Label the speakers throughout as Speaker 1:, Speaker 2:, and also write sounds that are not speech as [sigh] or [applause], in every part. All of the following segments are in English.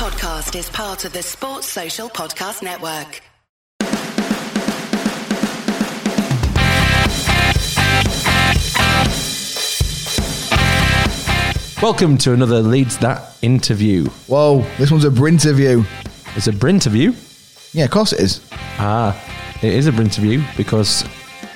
Speaker 1: podcast is part of the Sports Social Podcast Network.
Speaker 2: Welcome to another Leeds That interview.
Speaker 3: Whoa, this one's a Brinterview.
Speaker 2: It's a Brinterview.
Speaker 3: Yeah, of course it is.
Speaker 2: Ah, it is a Brinterview because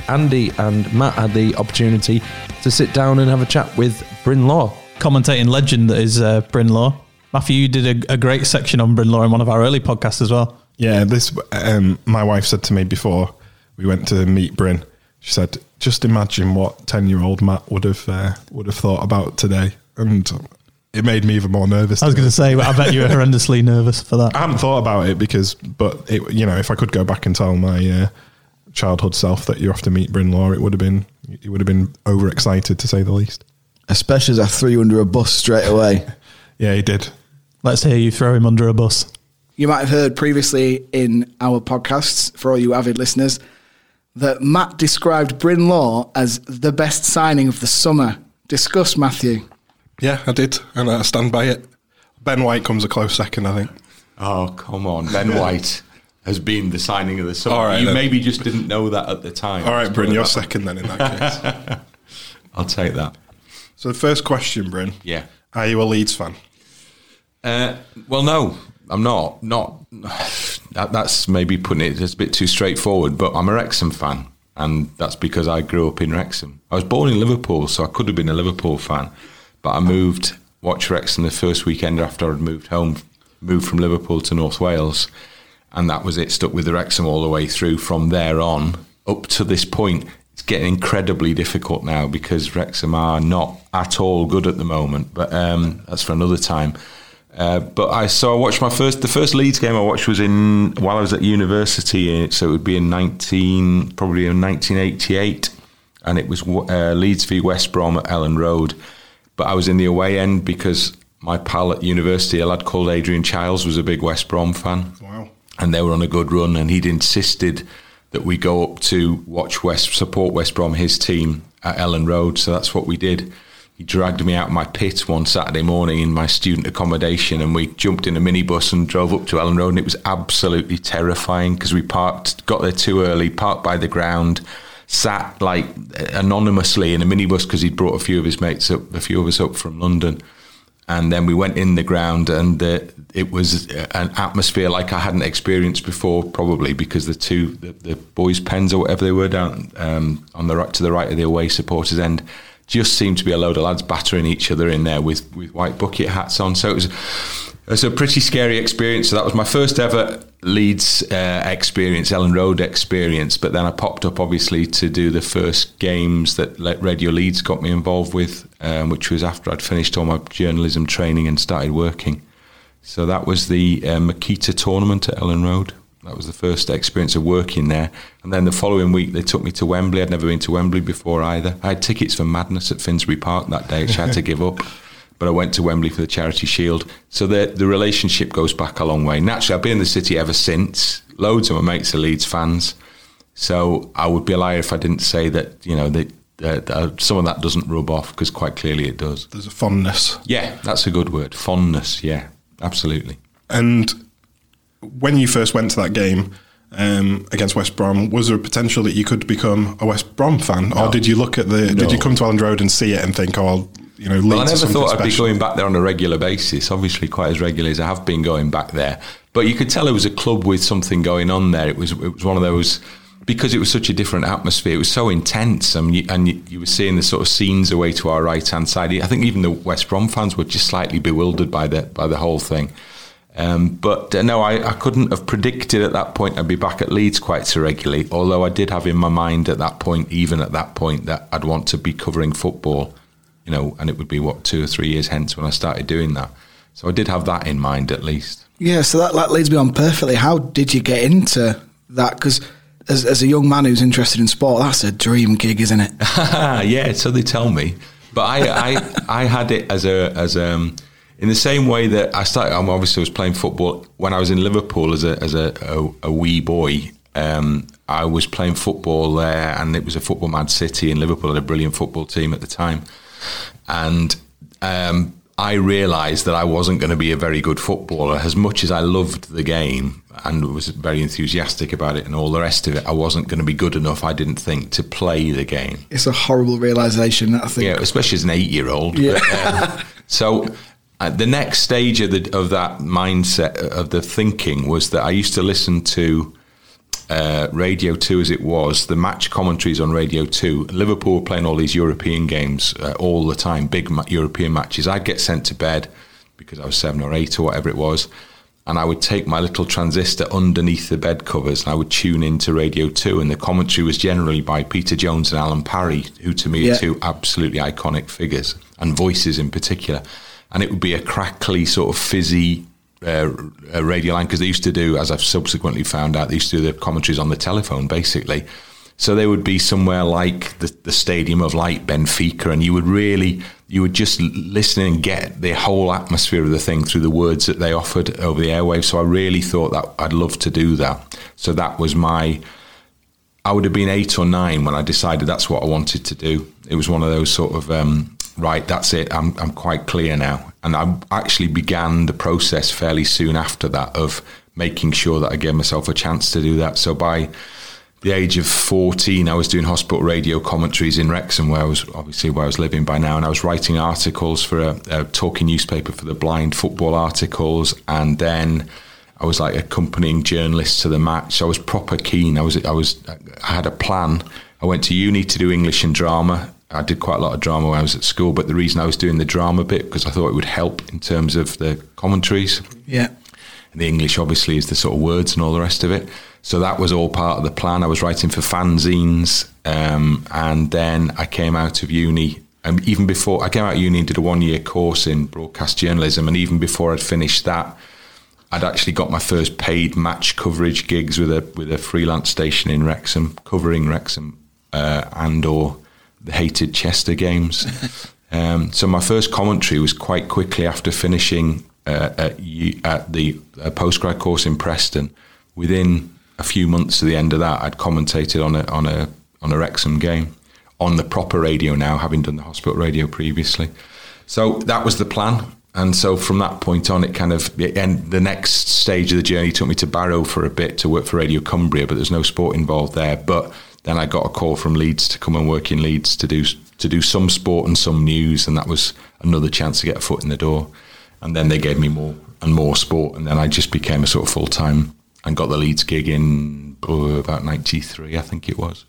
Speaker 2: Andy and Matt had the opportunity to sit down and have a chat with Bryn Law.
Speaker 4: commentating legend that is uh, Bryn Law. Matthew, you did a, a great section on Bryn Law in one of our early podcasts as well.
Speaker 5: Yeah, this. Um, my wife said to me before we went to meet Bryn. She said, "Just imagine what ten-year-old Matt would have uh, would have thought about today," and it made me even more nervous.
Speaker 4: I was going to say, I bet you were [laughs] horrendously nervous for that.
Speaker 5: I hadn't thought about it because, but it, you know, if I could go back and tell my uh, childhood self that you're off to meet Bryn Law, it would have been it would have been overexcited to say the least.
Speaker 3: Especially as I threw you under a bus straight away. [laughs]
Speaker 5: Yeah, he did.
Speaker 4: Let's hear you throw him under a bus.
Speaker 6: You might have heard previously in our podcasts, for all you avid listeners, that Matt described Bryn Law as the best signing of the summer. Discuss, Matthew.
Speaker 5: Yeah, I did, and I stand by it. Ben White comes a close second, I think.
Speaker 7: Oh, come on. Ben White has been the signing of the summer.
Speaker 5: All right,
Speaker 7: you
Speaker 5: then.
Speaker 7: maybe just didn't know that at the time.
Speaker 5: All right,
Speaker 7: Let's
Speaker 5: Bryn, you're
Speaker 7: that
Speaker 5: second then in that case. [laughs]
Speaker 7: I'll take that.
Speaker 5: so the first question, Bryn.
Speaker 7: Yeah.
Speaker 5: Are you a Leeds fan?
Speaker 7: Uh, well, no, I'm not. Not that, that's maybe putting it just a bit too straightforward. But I'm a Wrexham fan, and that's because I grew up in Wrexham. I was born in Liverpool, so I could have been a Liverpool fan, but I moved watch Wrexham the first weekend after I'd moved home, moved from Liverpool to North Wales, and that was it. Stuck with the Wrexham all the way through. From there on, up to this point, it's getting incredibly difficult now because Wrexham are not at all good at the moment. But um, that's for another time. Uh, but I so I watched my first the first Leeds game I watched was in while I was at university, uh, so it would be in nineteen probably in nineteen eighty eight, and it was uh, Leeds v West Brom at Elland Road. But I was in the away end because my pal at university, a lad called Adrian Chiles, was a big West Brom fan.
Speaker 5: Wow.
Speaker 7: And they were on a good run, and he'd insisted that we go up to watch West support West Brom, his team at Elland Road. So that's what we did. He dragged me out of my pit one Saturday morning in my student accommodation, and we jumped in a minibus and drove up to Elland Road. And it was absolutely terrifying because we parked, got there too early, parked by the ground, sat like anonymously in a minibus because he'd brought a few of his mates up, a few of us up from London and then we went in the ground and uh, it was an atmosphere like I hadn't experienced before probably because the two the, the boys pens or whatever they were down um, on the right to the right of the away supporters end just seemed to be a load of lads battering each other in there with, with white bucket hats on. So it was it was a pretty scary experience. So that was my first ever Leeds uh, experience Elland Road experience. But then I popped up obviously to do the first games that Radio Leeds got me involved with um, which was after I'd finished all my journalism training and started working. So that was the uh, Makita tournament at Elland Road that was the first experience of working there and then the following week they took me to Wembley I'd never been to Wembley before either I had tickets for Madness at Finsbury Park that day which I had to [laughs] give up but I went to Wembley for the Charity Shield. So the the relationship goes back a long way. Naturally, I've been in the city ever since. Loads of my mates are Leeds fans, so I would be a liar if I didn't say that you know that. that uh, some of that doesn't rub off because quite clearly it does.
Speaker 5: There's a fondness.
Speaker 7: Yeah, that's a good word. Fondness. Yeah, absolutely.
Speaker 5: And when you first went to that game um, against West Brom, was there a potential that you could become a West Brom fan, or did you look at the? Did you come to Elland Road and see it and think, oh, I'll, you know,
Speaker 7: Well, I never thought I'd be going back there on a regular basis. Obviously, quite as regularly as I have been going back there. But you could tell it was a club with something going on there. It was it was one of those because it was such a different atmosphere. It was so intense, and you, and you, you were seeing the sort of scenes away to our right hand side. I think even the West Brom fans were just slightly bewildered by the by the whole thing. Um, but uh, no, I, I couldn't have predicted at that point I'd be back at Leeds quite so regularly. Although I did have in my mind at that point, even at that point, that I'd want to be covering football, you know, and it would be what two or three years hence when I started doing that. So I did have that in mind at least.
Speaker 6: Yeah, so that, that leads me on perfectly. How did you get into that? Because as, as a young man who's interested in sport, that's a dream gig, isn't it? [laughs]
Speaker 7: yeah, so they tell me. But I, I, I had it as a as um in the same way that I started. I'm obviously was playing football when I was in Liverpool as a as a, a, a wee boy. Um, I was playing football there, and it was a football mad city. And Liverpool had a brilliant football team at the time, and um, I realised that I wasn't going to be a very good footballer. As much as I loved the game and was very enthusiastic about it and all the rest of it, I wasn't going to be good enough. I didn't think to play the game.
Speaker 6: It's a horrible realization. I think.
Speaker 7: Yeah, especially as an eight-year-old.
Speaker 6: Yeah.
Speaker 7: But, um, [laughs] so uh, the next stage of the of that mindset of the thinking was that I used to listen to uh, Radio Two as it was the match commentaries on Radio Two. Liverpool were playing all these European games uh, all the time, big ma- European matches. I'd get sent to bed because I was seven or eight or whatever it was. And I would take my little transistor underneath the bed covers and I would tune into Radio 2. And the commentary was generally by Peter Jones and Alan Parry, who to me
Speaker 6: Yeah.
Speaker 7: are two absolutely iconic figures and voices in particular. And it would be a crackly, sort of fizzy uh, uh, radio line because they used to do, as I've subsequently found out, they used to do the commentaries on the telephone basically. So they would be somewhere like the, the Stadium of Light, Benfica, and you would really, you would just listen and get the whole atmosphere of the thing through the words that they offered over the airwaves. So I really thought that I'd love to do that. So that was my, I would have been eight or nine when I decided that's what I wanted to do. It was one of those sort of, um, right, that's it, I'm, I'm quite clear now. And I actually began the process fairly soon after that of making sure that I gave myself a chance to do that. So by the age of 14, I was doing hospital radio commentaries in Wrexham, where I was obviously where I was living by now, and I was writing articles for a, a talking newspaper for the blind, football articles, and then I was like accompanying journalists to the match. I was proper keen. I was I was I had a plan. I went to uni to do English and drama. I did quite a lot of drama when I was at school, but the reason I was doing the drama bit because I thought it would help in terms of the commentaries.
Speaker 6: Yeah.
Speaker 7: And the English, obviously, is the sort of words and all the rest of it. So that was all part of the plan. I was writing for fanzines, um, and then I came out of uni. And even before I came out of uni and did a one-year course in broadcast journalism, and even before I'd finished that, I'd actually got my first paid match coverage gigs with a with a freelance station in Wrexham, covering Wrexham uh, and or hated Chester games. um, so my first commentary was quite quickly after finishing uh, at, at the uh, postgrad course in Preston. Within a few months of the end of that, I'd commentated on a on a on a Wrexham game on the proper radio now, having done the hospital radio previously. So that was the plan. And so from that point on, it kind of, and the next stage of the journey took me to Barrow for a bit to work for Radio Cumbria, but there's no sport involved there. But then I got a call from Leeds to come and work in Leeds to do to do some sport and some news, and that was another chance to get a foot in the door. And then they gave me more and more sport, and then I just became a sort of full time and got the Leeds gig in oh, about '93, I think it was.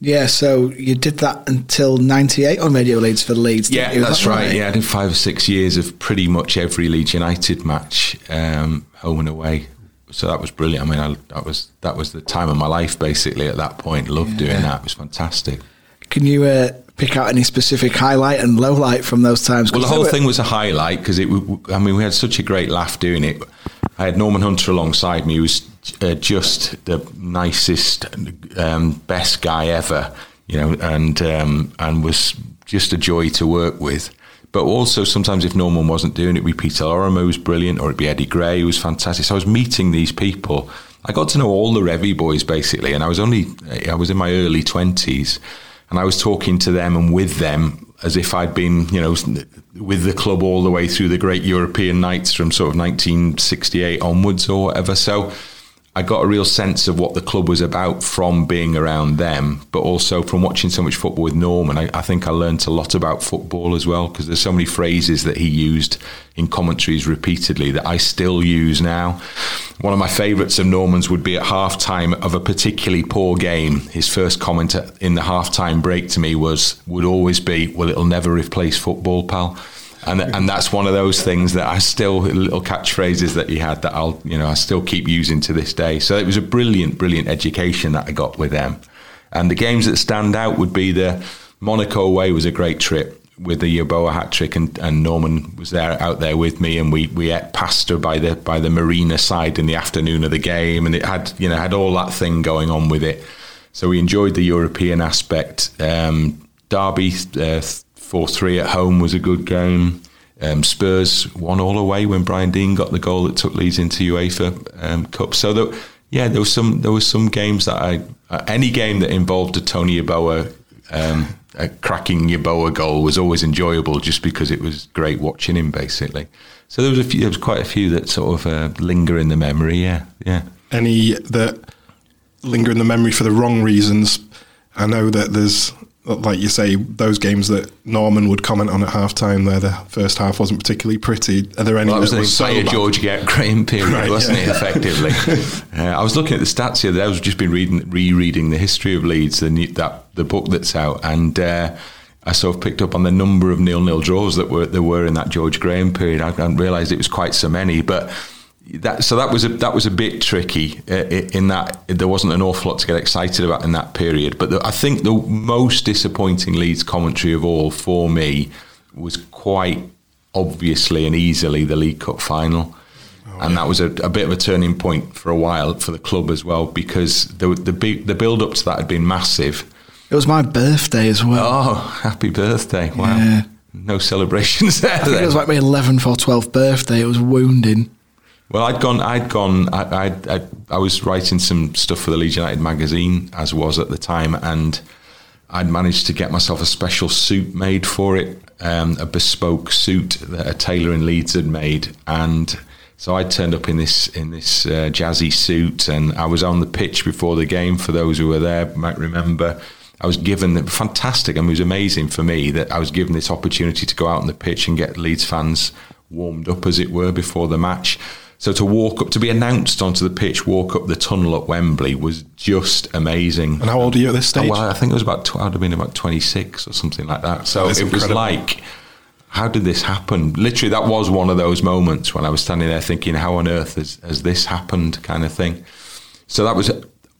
Speaker 6: Yeah, so you did that until 98 on Radio Leeds for Leeds. didn't
Speaker 7: Yeah? That's
Speaker 6: that
Speaker 7: right. Yeah, I did five or six years of pretty much every Leeds United match, um, home and away. So that was brilliant. I mean, I, that was that was the time of my life basically. At that point, loved doing that. It was fantastic.
Speaker 6: Can you uh, pick out any specific highlight and low light from those times?
Speaker 7: Well, the whole
Speaker 6: were-
Speaker 7: thing was a highlight because it. I mean, we had such a great laugh doing it. I had Norman Hunter alongside me, who was uh, just the nicest, um, best guy ever, you know, and um, and was just a joy to work with. But also sometimes if Norman wasn't doing it, it'd be Peter Lorimer was brilliant, or it'd be Eddie Gray who was fantastic. So I was meeting these people. I got to know all the Revie boys basically, and I was only I was in my early twenties, and I was talking to them and with them as if I'd been, you know, with the club all the way through the great European nights from sort of 1968 onwards or whatever. So I got a real sense of what the club was about from being around them, but also from watching so much football with Norman. I, I think I learnt a lot about football as well because there's so many phrases that he used in commentaries repeatedly that I still use now. One of my favourites of Norman's would be at half time of a particularly poor game. His first comment in the half time break to me was, would always be, well, it'll never replace football, pal and and that's one of those things that I still little catchphrases that he had that I'll you know I still keep using to this day. So it was a brilliant, brilliant education that I got with them. And the games that stand out would be the Monaco away was a great trip with the Yeboah hat trick, and, and Norman was there out there with me, and we we ate pasta by the by the marina side in the afternoon of the game, and it had you know had all that thing going on with it. So we enjoyed the European aspect. Um, Derby uh, four three at home was a good game. Um, Spurs won all away when Brian Deane got the goal that took Leeds into UEFA um, Cup. So there, yeah, there was some there some games that I uh, any game that involved a Tony Yeboah um, uh, cracking Yeboah goal was always enjoyable, just because it was great watching him, basically. So there was a few, there was quite a few that sort of uh, linger in the memory. Yeah, yeah.
Speaker 5: Any that linger in the memory for the wrong reasons? I know that there's, like you say, those games that Norman would comment on at halftime. There, the first half wasn't particularly pretty. Are there any
Speaker 7: Well, that was
Speaker 5: that
Speaker 7: the
Speaker 5: so
Speaker 7: entire
Speaker 5: bad?
Speaker 7: George Ga- Graham period,
Speaker 5: Right,
Speaker 7: wasn't
Speaker 5: yeah.
Speaker 7: it? Effectively, [laughs] uh, I was looking at the stats here. I was just been reading, rereading the history of Leeds, the new, that the book that's out, and uh, I sort of picked up on the number of nil-nil draws that were there were in that George Graham period. I hadn't realised it was quite so many, but. That, so that was a that was a bit tricky uh, in that there wasn't an awful lot to get excited about in that period. But the, I think the most disappointing Leeds commentary of all for me was quite obviously and easily the League Cup final. and that was a, a bit of a turning point for a while for the club as well because the the, the build up to that had been massive.
Speaker 6: It was my birthday as well.
Speaker 7: Oh, happy birthday! Wow,
Speaker 6: Yeah.
Speaker 7: no celebrations [laughs] there.
Speaker 6: I think it was like my 11th or 12th birthday. It was wounding.
Speaker 7: Well, I'd gone. I'd gone. I, I'd, I, I was writing some stuff for the Leeds United magazine, as was at the time, and I'd managed to get myself a special suit made for it, um, a bespoke suit that a tailor in Leeds had made, and so I turned up in this in this uh, jazzy suit, and I was on the pitch before the game. For those who were there, might remember. I was given the fantastic. I mean, it was amazing for me that I was given this opportunity to go out on the pitch and get Leeds fans warmed up, as it were, before the match. So to walk up, to be announced onto the pitch, walk up the tunnel at Wembley was just amazing.
Speaker 5: And how old are you at this oh, stage?
Speaker 7: Oh, well, I think it was about, tw- I'd have been about 26 or something like that. So
Speaker 5: That's
Speaker 7: it was like, how did this happen? Literally, that was one of those moments when I was standing there thinking, how on earth has, has this happened, kind of thing. So that was,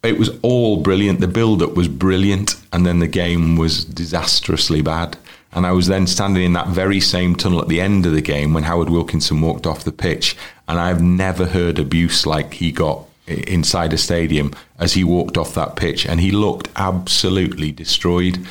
Speaker 7: it was all brilliant. The build up was brilliant, and then the game was disastrously bad. And I was then standing in that very same tunnel at the end of the game when Howard Wilkinson walked off the pitch, and I've never heard abuse like he got inside a stadium as he walked off that pitch, and he looked absolutely destroyed.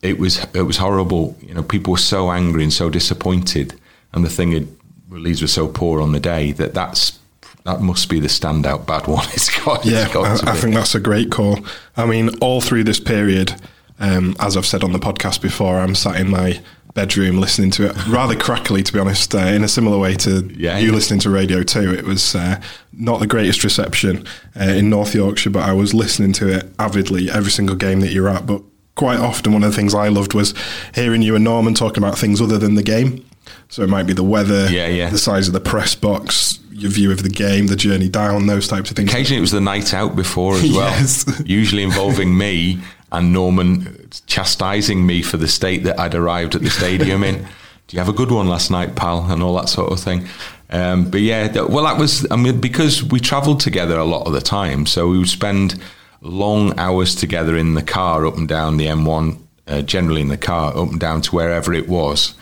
Speaker 7: It was it was horrible. You know, people were so angry and so disappointed, and the thing had Leeds were so poor on the day that that's that must be the standout bad one. [laughs] It's got,
Speaker 5: Yeah,
Speaker 7: it's got to
Speaker 5: I, I think that's a great call. I mean, all through this period, um, as I've said on the podcast before, I'm sat in my bedroom listening to it [laughs] rather crackly, to be honest, uh, in a similar way to
Speaker 7: Yeah,
Speaker 5: you
Speaker 7: yeah.
Speaker 5: listening to Radio Two. It was uh, not the greatest reception uh, in North Yorkshire, but I was listening to it avidly every single game that you're at. But quite often, one of the things I loved was hearing you and Norman talking about things other than the game. So it might be the weather,
Speaker 7: Yeah, yeah.
Speaker 5: the size of the press box, your view of the game, the journey down, those types of things.
Speaker 7: Occasionally, it was the night out before as [laughs] well.
Speaker 5: Yes.
Speaker 7: Usually involving me and Norman chastising me for the state that I'd arrived at the stadium in. [laughs] Do you have a good one last night, pal? And all that sort of thing. Um, but yeah, well, that was, I mean, because we travelled together a lot of the time. So we would spend long hours together in the car up and down the M1, uh, generally in the car, up and down to wherever it was.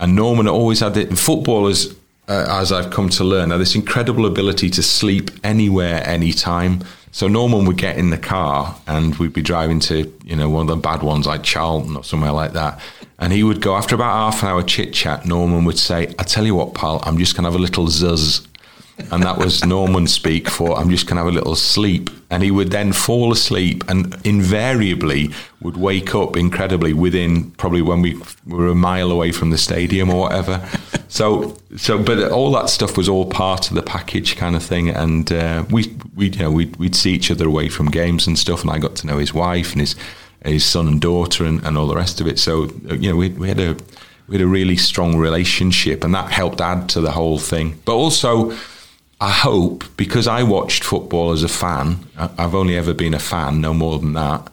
Speaker 7: And Norman always had it. Footballers, uh, as I've come to learn, had this incredible ability to sleep anywhere, anytime. So Norman would get in the car and we'd be driving to, you know, one of the bad ones like Charlton or somewhere like that. And he would go, after about half an hour chit chat, Norman would say, I tell you what, pal, I'm just going to have a little zuzz. And that was Norman speak for, I'm just going to have a little sleep. And he would then fall asleep and invariably would wake up incredibly within probably when we were a mile away from the stadium or whatever. So, so, but all that stuff was all part of the package kind of thing. And uh, we, we, you know, we'd, we'd see each other away from games and stuff. And I got to know his wife and his, his son and daughter and, and all the rest of it. So, uh, you know, we, we had a, we had a really strong relationship and that helped add to the whole thing. But also, I hope because I watched football as a fan. I've only ever been a fan, no more than that.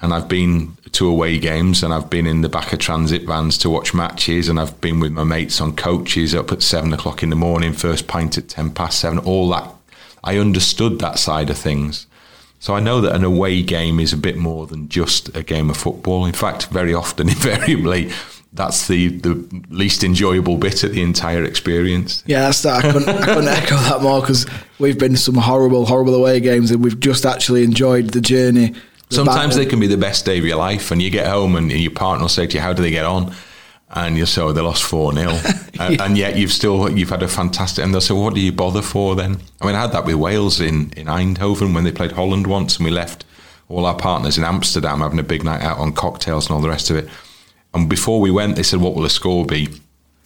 Speaker 7: And I've been to away games, and I've been in the back of transit vans to watch matches, and I've been with my mates on coaches up at seven o'clock in the morning, first pint at ten past seven. All that I understood that side of things. So I know that an away game is a bit more than just a game of football. In fact, very often, [laughs] invariably, that's the, the least enjoyable bit of the entire experience.
Speaker 6: Yeah, that's that. I couldn't, I couldn't [laughs] echo that more because we've been some horrible, horrible away games and we've just actually enjoyed the journey. the
Speaker 7: Sometimes
Speaker 6: battle.
Speaker 7: they can be the best day of your life, and you get home and your partner will say to you, "How do they get on?" And you say, "Oh, they lost four 0 [laughs] uh, and, and yet you've still you've had a fantastic." And they'll say, "What do you bother for then?" I mean, I had that with Wales in in Eindhoven when they played Holland once, and we left all our partners in Amsterdam having a big night out on cocktails and all the rest of it. And before we went, they said, "What will the score be?"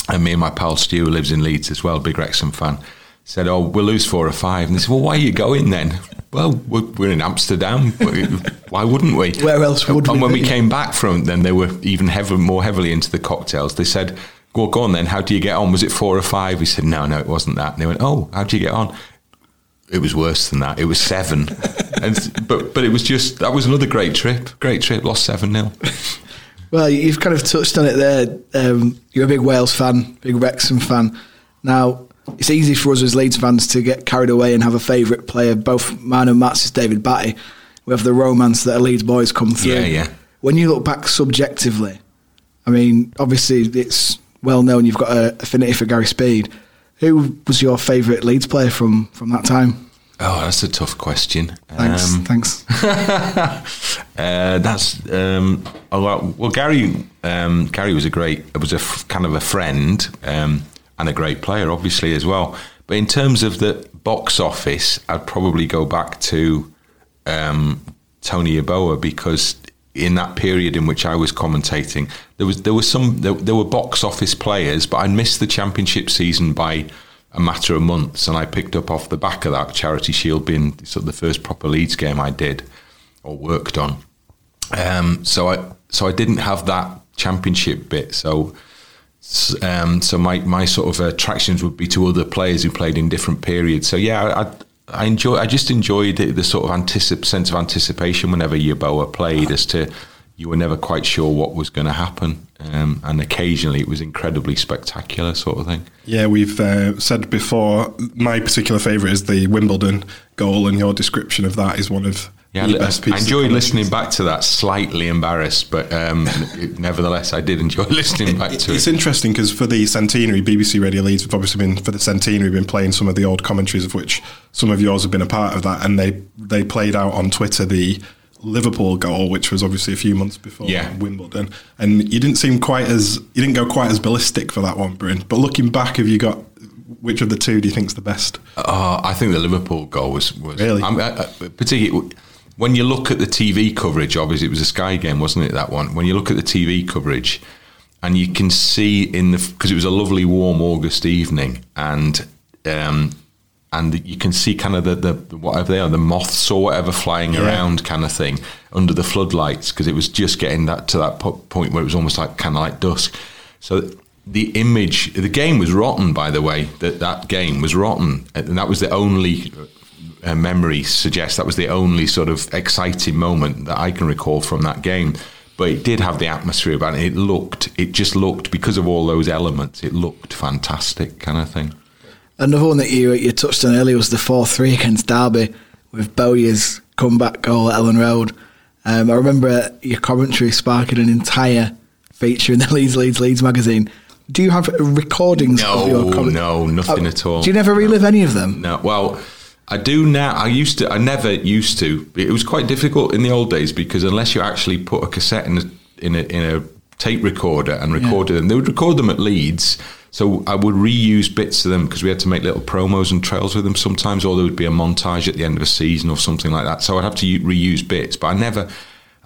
Speaker 7: And me and my pal Stu, who lives in Leeds as well, big Wrexham fan, said, "Oh, we'll lose four or five. And they said, "Well, why are you going then?" Well, we're, we're in Amsterdam. [laughs] why wouldn't we?
Speaker 6: Where else would
Speaker 7: and
Speaker 6: we And
Speaker 7: when
Speaker 6: be?
Speaker 7: we came back from, then they were even heavy, more heavily into the cocktails. They said, "Well, go on then. How do you get on? Was it four or five? We said, "No, no, it wasn't that." And they went, "Oh, how do you get on?" It was worse than that. It was seven, [laughs] and but but it was just that was another great trip. Great trip. Lost seven 0
Speaker 6: Well, you've kind of touched on it there. Um, you're a big Wales fan, big Wrexham fan. Now, it's easy for us as Leeds fans to get carried away and have a favourite player. Both mine and Matt's is David Batty. We have the romance that a Leeds boys come through.
Speaker 7: Yeah, yeah.
Speaker 6: When you look back subjectively, I mean, obviously it's well known you've got an affinity for Gary Speed. Who was your favourite Leeds player from, from that time?
Speaker 7: Oh, that's a tough question.
Speaker 6: Thanks.
Speaker 7: Um,
Speaker 6: thanks. [laughs]
Speaker 7: Uh, that's um, a lot. Well, Gary, um, Gary was a great. It was a f- kind of a friend um, and a great player, obviously as well. But in terms of the box office, I'd probably go back to um, Tony Yeboah because in that period in which I was commentating, there was there was some there, there were box office players, but I missed the championship season by a matter of months, and I picked up off the back of that Charity Shield being sort of the first proper Leeds game I did or worked on. Um, so I so I didn't have that championship bit. So um, so my, my sort of attractions would be to other players who played in different periods. So yeah, I, I enjoy. I just enjoyed the, the sort of anticip- sense of anticipation whenever Yeboah played, as to you were never quite sure what was going to happen, um, and occasionally it was incredibly spectacular, sort of thing.
Speaker 5: Yeah, we've uh, said before. My particular favourite is the Wimbledon goal, and your description of that is one of
Speaker 7: Yeah,
Speaker 5: the
Speaker 7: I,
Speaker 5: best
Speaker 7: I enjoyed listening back to that. Slightly embarrassed, but um, it- nevertheless, I did enjoy [laughs] listening back to
Speaker 5: It's
Speaker 7: it.
Speaker 5: It's interesting because for the centenary, BBC Radio Leeds have obviously been for the centenary been playing some of the old commentaries, of which some of yours have been a part of that, and they they played out on Twitter the Liverpool goal, which was obviously a few months before
Speaker 7: Yeah.
Speaker 5: Wimbledon, and you didn't seem quite as you didn't go quite as ballistic for that one, Bryn. But looking back, have you got which of the two do you think's the best?
Speaker 7: Oh, I think the Liverpool goal was was
Speaker 5: Really?
Speaker 7: I, I- particularly when you look at the TV coverage. Obviously, it was a Sky game, wasn't it? That one. When you look at the TV coverage, and you can see in the because it was a lovely warm August evening, and um, and you can see kind of the, the, whatever they are, the moths or whatever flying around, kind of thing, under the floodlights because it was just getting that to that po- point where it was almost like kind of like dusk. So the image, the game was rotten. By the way, that that game was rotten, and that was the only uh, memory suggests that was the only sort of exciting moment that I can recall from that game. But it did have the atmosphere about it. It looked, it just looked because of all those elements. It looked fantastic, kind of thing.
Speaker 6: Another one that you you touched on earlier was the four three against Derby with Bowyer's comeback goal at Elland Road. Um, I remember your commentary sparking an entire feature in the [laughs] Leeds Leeds Leeds magazine. Do you have recordings of your
Speaker 7: No,
Speaker 6: comment-
Speaker 7: no, nothing
Speaker 6: Oh,
Speaker 7: at all.
Speaker 6: Do you never relive any of them?
Speaker 7: No, well, I do now. I used to. I never used to. It was quite difficult in the old days because unless you actually put a cassette in a in a, in a tape recorder and recorded them, they would record them at Leeds. So I would reuse bits of them because we had to make little promos and trails with them sometimes, or there would be a montage at the end of a season or something like that. So I'd have to reuse bits, but I never.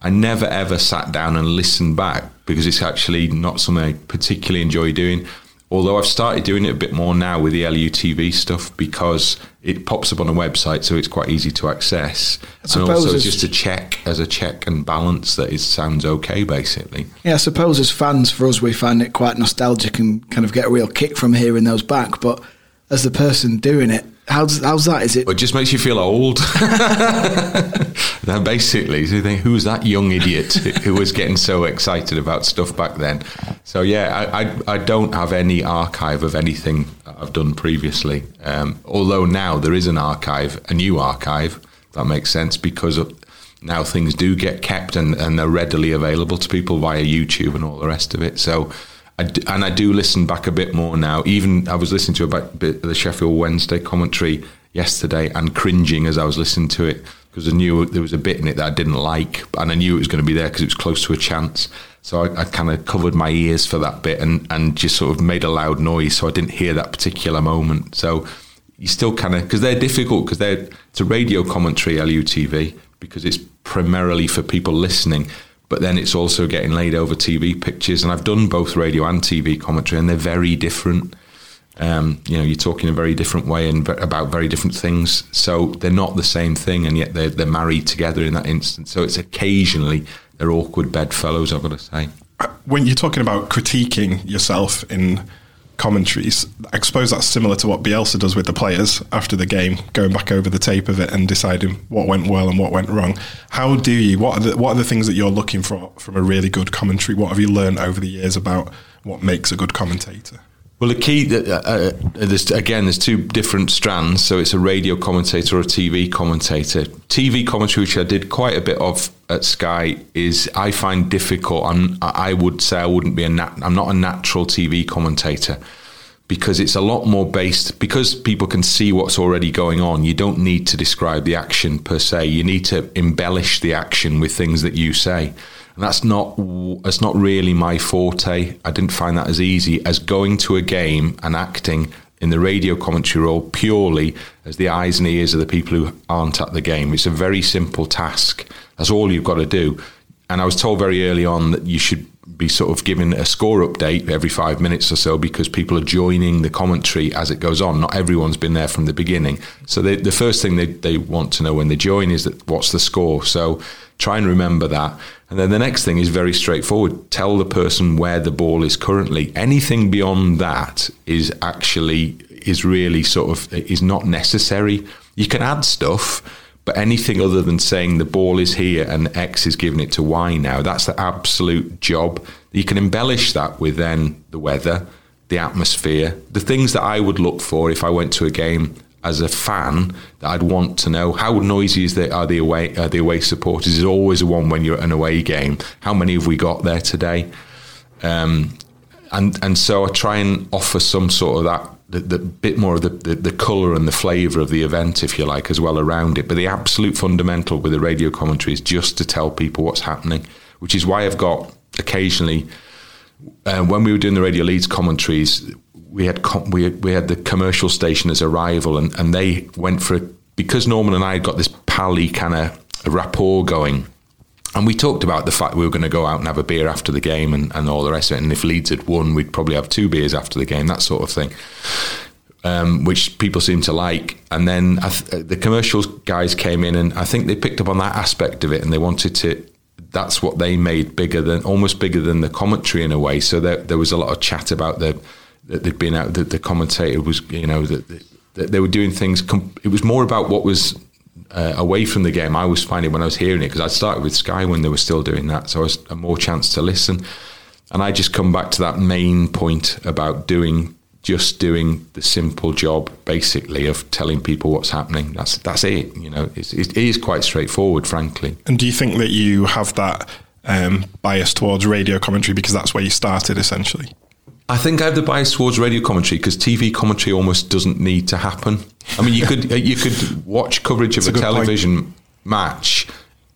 Speaker 7: I never ever sat down and listened back because it's actually not something I particularly enjoy doing. Although I've started doing it a bit more now with the LUTV stuff because it pops up on a website, so it's quite easy to access. And also
Speaker 6: it's-
Speaker 7: just to check as a check and balance that it sounds okay, basically.
Speaker 6: Yeah, I suppose as fans, for us, we find it quite nostalgic and kind of get a real kick from hearing those back. But as the person doing it, how's how's that? Is it?
Speaker 7: It just makes you feel old. [laughs] Basically, so you think, who's that young idiot who was getting so excited about stuff back then? So yeah, I, I, I don't have any archive of anything I've done previously. Um, although now there is an archive, a new archive. That makes sense because of, now things do get kept and, and they're readily available to people via YouTube and all the rest of it. So. I d- and I do listen back a bit more now. Even I was listening to a bit- bit the Sheffield Wednesday commentary yesterday and cringing as I was listening to it because I knew there was a bit in it that I didn't like, and I knew it was going to be there because it was close to a chance. So I, I kind of covered my ears for that bit and, and just sort of made a loud noise so I didn't hear that particular moment. So you still kind of because they're difficult because they're it's a radio commentary LUTV, because it's primarily for people listening. But then it's also getting laid over TV pictures, and I've done both radio and TV commentary, and they're very different. Um, you know, you're talking a very different way and about very different things. So they're not the same thing, and yet they're, they're married together in that instance. So it's occasionally they're awkward bedfellows, I've got to say.
Speaker 5: when you're talking about critiquing yourself in commentaries, I suppose that's similar to what Bielsa does with the players after the game, going back over the tape of it and deciding what went well and what went wrong. How do you? What are the what are the things that you're looking for from a really good commentary? What have you learned over the years about what makes a good commentator?
Speaker 7: Well, the key that uh, uh, there's again there's two different strands. So it's a radio commentator or a TV commentator. TV commentary, which I did quite a bit of at Sky, is I find difficult. I would say I wouldn't be a nat- I'm not a natural TV commentator because it's a lot more based because people can see what's already going on. You don't need to describe the action per se. You need to embellish the action with things that you say. And that's not that's not really my forte. I didn't find that as easy as going to a game and acting in the radio commentary role purely as the eyes and ears of the people who aren't at the game. It's a very simple task. That's all you've got to do. And I was told very early on that you should be sort of given a score update every five minutes or so because people are joining the commentary as it goes on. Not everyone's been there from the beginning. So they, the first thing they, they want to know when they join is that what's the score. So try and remember that. And then the next thing is very straightforward. Tell the person where the ball is currently. Anything beyond that is actually is really sort of is not necessary. You can add stuff, but anything other than saying the ball is here and X is giving it to Y now, that's the absolute job. You can embellish that with then the weather, the atmosphere, the things that I would look for if I went to a game as a fan that I'd want to know how noisy is the, are the away are the away supporters is always a one when you're at an away game. How many have we got there today? Um, and and so I try and offer some sort of that the, the bit more of the, the, the colour and the flavour of the event, if you like, as well around it. But the absolute fundamental with the radio commentary is just to tell people what's happening, which is why I've got occasionally uh, when we were doing the Radio Leeds commentaries, we had com- we we had the commercial station as a rival, and, and they went for it because Norman and I had got this pally kind of rapport going. And we talked about the fact we were going to go out and have a beer after the game and, and all the rest of it. And if Leeds had won, we'd probably have two beers after the game, that sort of thing, um, which people seem to like. And then th- the commercials guys came in, and I think they picked up on that aspect of it, and they wanted to. That's what they made bigger than almost bigger than the commentary in a way. So there, there was a lot of chat about the that they'd been out. That the commentator was, you know, that, that they were doing things. It was more about what was uh, away from the game, I was finding when I was hearing it because I'd started with Sky when they were still doing that, so I was a more chance to listen. And I just come back to that main point about doing just doing the simple job, basically, of telling people what's happening. That's that's it. You know, it's, it is quite straightforward, frankly.
Speaker 5: And do you think that you have that um, bias towards radio commentary because that's where you started, essentially?
Speaker 7: I think I have the bias towards radio commentary because TV commentary almost doesn't need to happen. I mean, you could you could watch coverage of
Speaker 5: That's
Speaker 7: a,
Speaker 5: a
Speaker 7: television match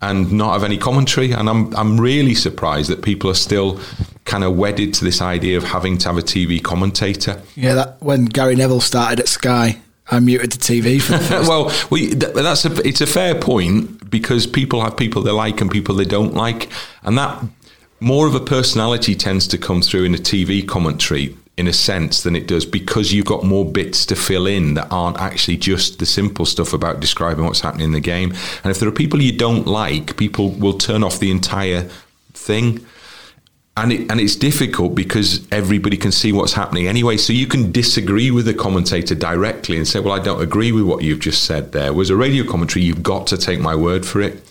Speaker 7: and not have any commentary, and I'm I'm really surprised that people are still kind of wedded to this idea of having to have a TV commentator.
Speaker 6: Yeah, that when Gary Neville started at Sky, I muted the TV for the [laughs]
Speaker 7: well, we, th- that's a it's a fair point because people have people they like and people they don't like, and that more of a personality tends to come through in a TV commentary in a sense than it does because you've got more bits to fill in that aren't actually just the simple stuff about describing what's happening in the game. And if there are people you don't like, people will turn off the entire thing. And it, and it's difficult because everybody can see what's happening anyway. So you can disagree with the commentator directly and say, "Well, I don't agree with what you've just said." There was a radio commentary. You've got to take my word for it.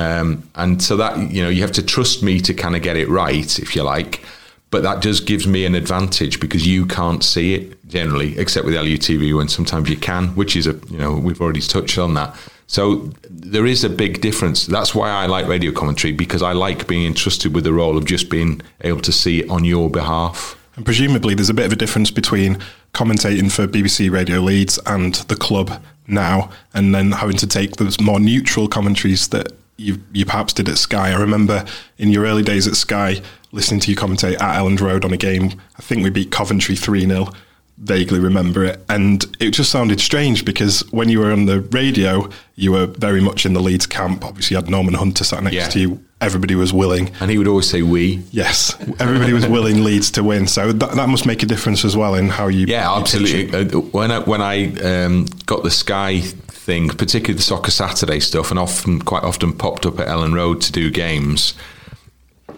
Speaker 7: Um, and so that you know you have to trust me to kind of get it right, if you like. But that just gives me an advantage because you can't see it generally, except with LUTV when sometimes you can, which is a you know we've already touched on that. So there is a big difference. That's why I like radio commentary because I like being entrusted with the role of just being able to see it on your behalf.
Speaker 5: And presumably, there's a bit of a difference between commentating for BBC Radio Leeds and the club now, and then having to take those more neutral commentaries that you you perhaps did at Sky. I remember in your early days at Sky listening to you commentate at Elland Road on a game. I think we beat Coventry three 0 vaguely remember it, and it just sounded strange because when you were on the radio, you were very much in the Leeds camp. Obviously, you had Norman Hunter sat next
Speaker 7: Yeah.
Speaker 5: to you. Everybody was willing.
Speaker 7: And he would always say we.
Speaker 5: Yes, everybody was willing Leeds to win. So that, that must make a difference as well in how you.
Speaker 7: Yeah, absolutely. Uh, When I when I um, got the Sky thing, particularly the Soccer Saturday stuff, and often quite often popped up at Elland Road to do games.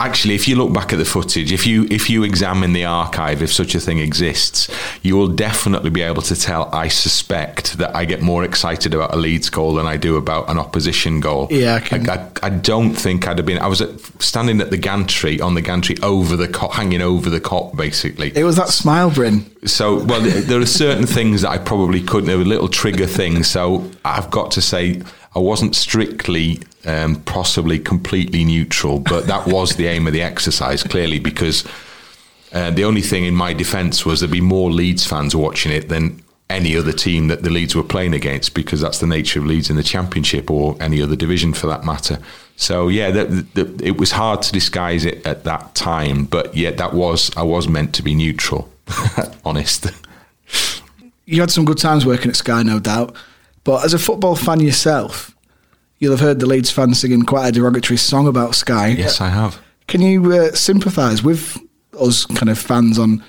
Speaker 7: Actually, if you look back at the footage, if you if you examine the archive, if such a thing exists, you will definitely be able to tell. I suspect that I get more excited about a Leeds goal than I do about an opposition goal.
Speaker 6: Yeah, I can-
Speaker 7: I, I don't think I'd have been. I was at, standing at the gantry on the gantry over the Kop, hanging over the Kop, basically.
Speaker 6: It was that smile, Bryn.
Speaker 7: So, well, there are certain things that I probably couldn't. There were little trigger things. So, I've got to say, I wasn't strictly, um, possibly completely neutral, but that was the aim of the exercise, clearly, because uh, the only thing in my defence was there'd be more Leeds fans watching it than any other team that the Leeds were playing against, because that's the nature of Leeds in the Championship or any other division for that matter. So yeah, the, the, it was hard to disguise it at that time, but yet that was I was meant to be neutral, [laughs] honest.
Speaker 6: You had some good times working at Sky, no doubt. But as a football fan yourself, you'll have heard the Leeds fans singing quite a derogatory song about Sky.
Speaker 7: Yes, I have.
Speaker 6: Can you uh, sympathise with us kind of fans on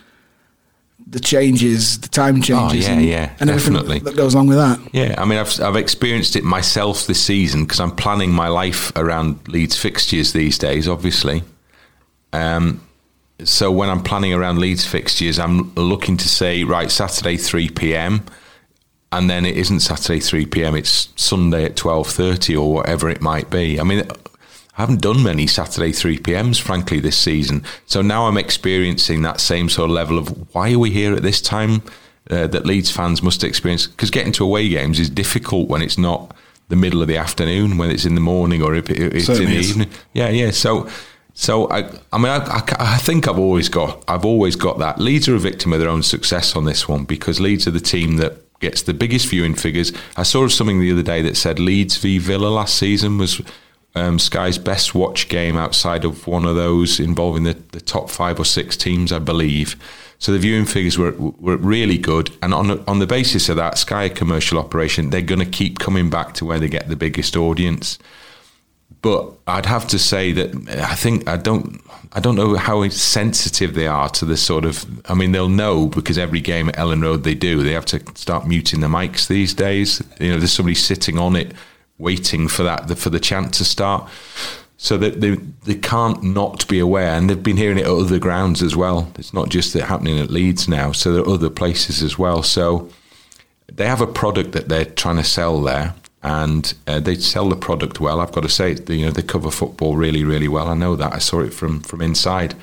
Speaker 6: the changes, the time changes,
Speaker 7: Oh, yeah,
Speaker 6: and,
Speaker 7: yeah,
Speaker 6: and everything
Speaker 7: definitely.
Speaker 6: that goes along with that?
Speaker 7: Yeah, I mean, I've I've experienced it myself this season because I'm planning my life around Leeds fixtures these days. Obviously, um, so when I'm planning around Leeds fixtures, I'm looking to say right Saturday three p.m. and then it isn't Saturday three p.m. It's Sunday at twelve thirty or whatever it might be. I mean. I haven't done many Saturday 3 p.m.s, frankly, this season. So now I'm experiencing that same sort of level of why are we here at this time uh, that Leeds fans must experience? Because getting to away games is difficult when it's not the middle of the afternoon, when it's in the morning or if it, it's in the
Speaker 5: is.
Speaker 7: evening. Yeah, yeah. So, so I, I mean, I, I, I think I've always got, I've always got that. Leeds are a victim of their own success on this one because Leeds are the team that gets the biggest viewing figures. I saw something the other day that said Leeds v Villa last season was um, Sky's best watch game outside of one of those involving the, the top five or six teams, I believe. So the viewing figures were were really good, and on on the basis of that, Sky commercial operation, they're going to keep coming back to where they get the biggest audience. But I'd have to say that I think I don't I don't know how sensitive they are to this sort of. I mean, they'll know because every game at Elland Road they do. They have to start muting the mics these days. You know, there's somebody sitting on it waiting for that for the chant to start. So that they they can't not be aware, and they've been hearing it at other grounds as well. It's not just that happening at Leeds now. So there are other places as well. So they have a product that they're trying to sell there, and uh, they sell the product well. I've got to say, you know, they cover football really, really well. I know that. I saw it from from inside.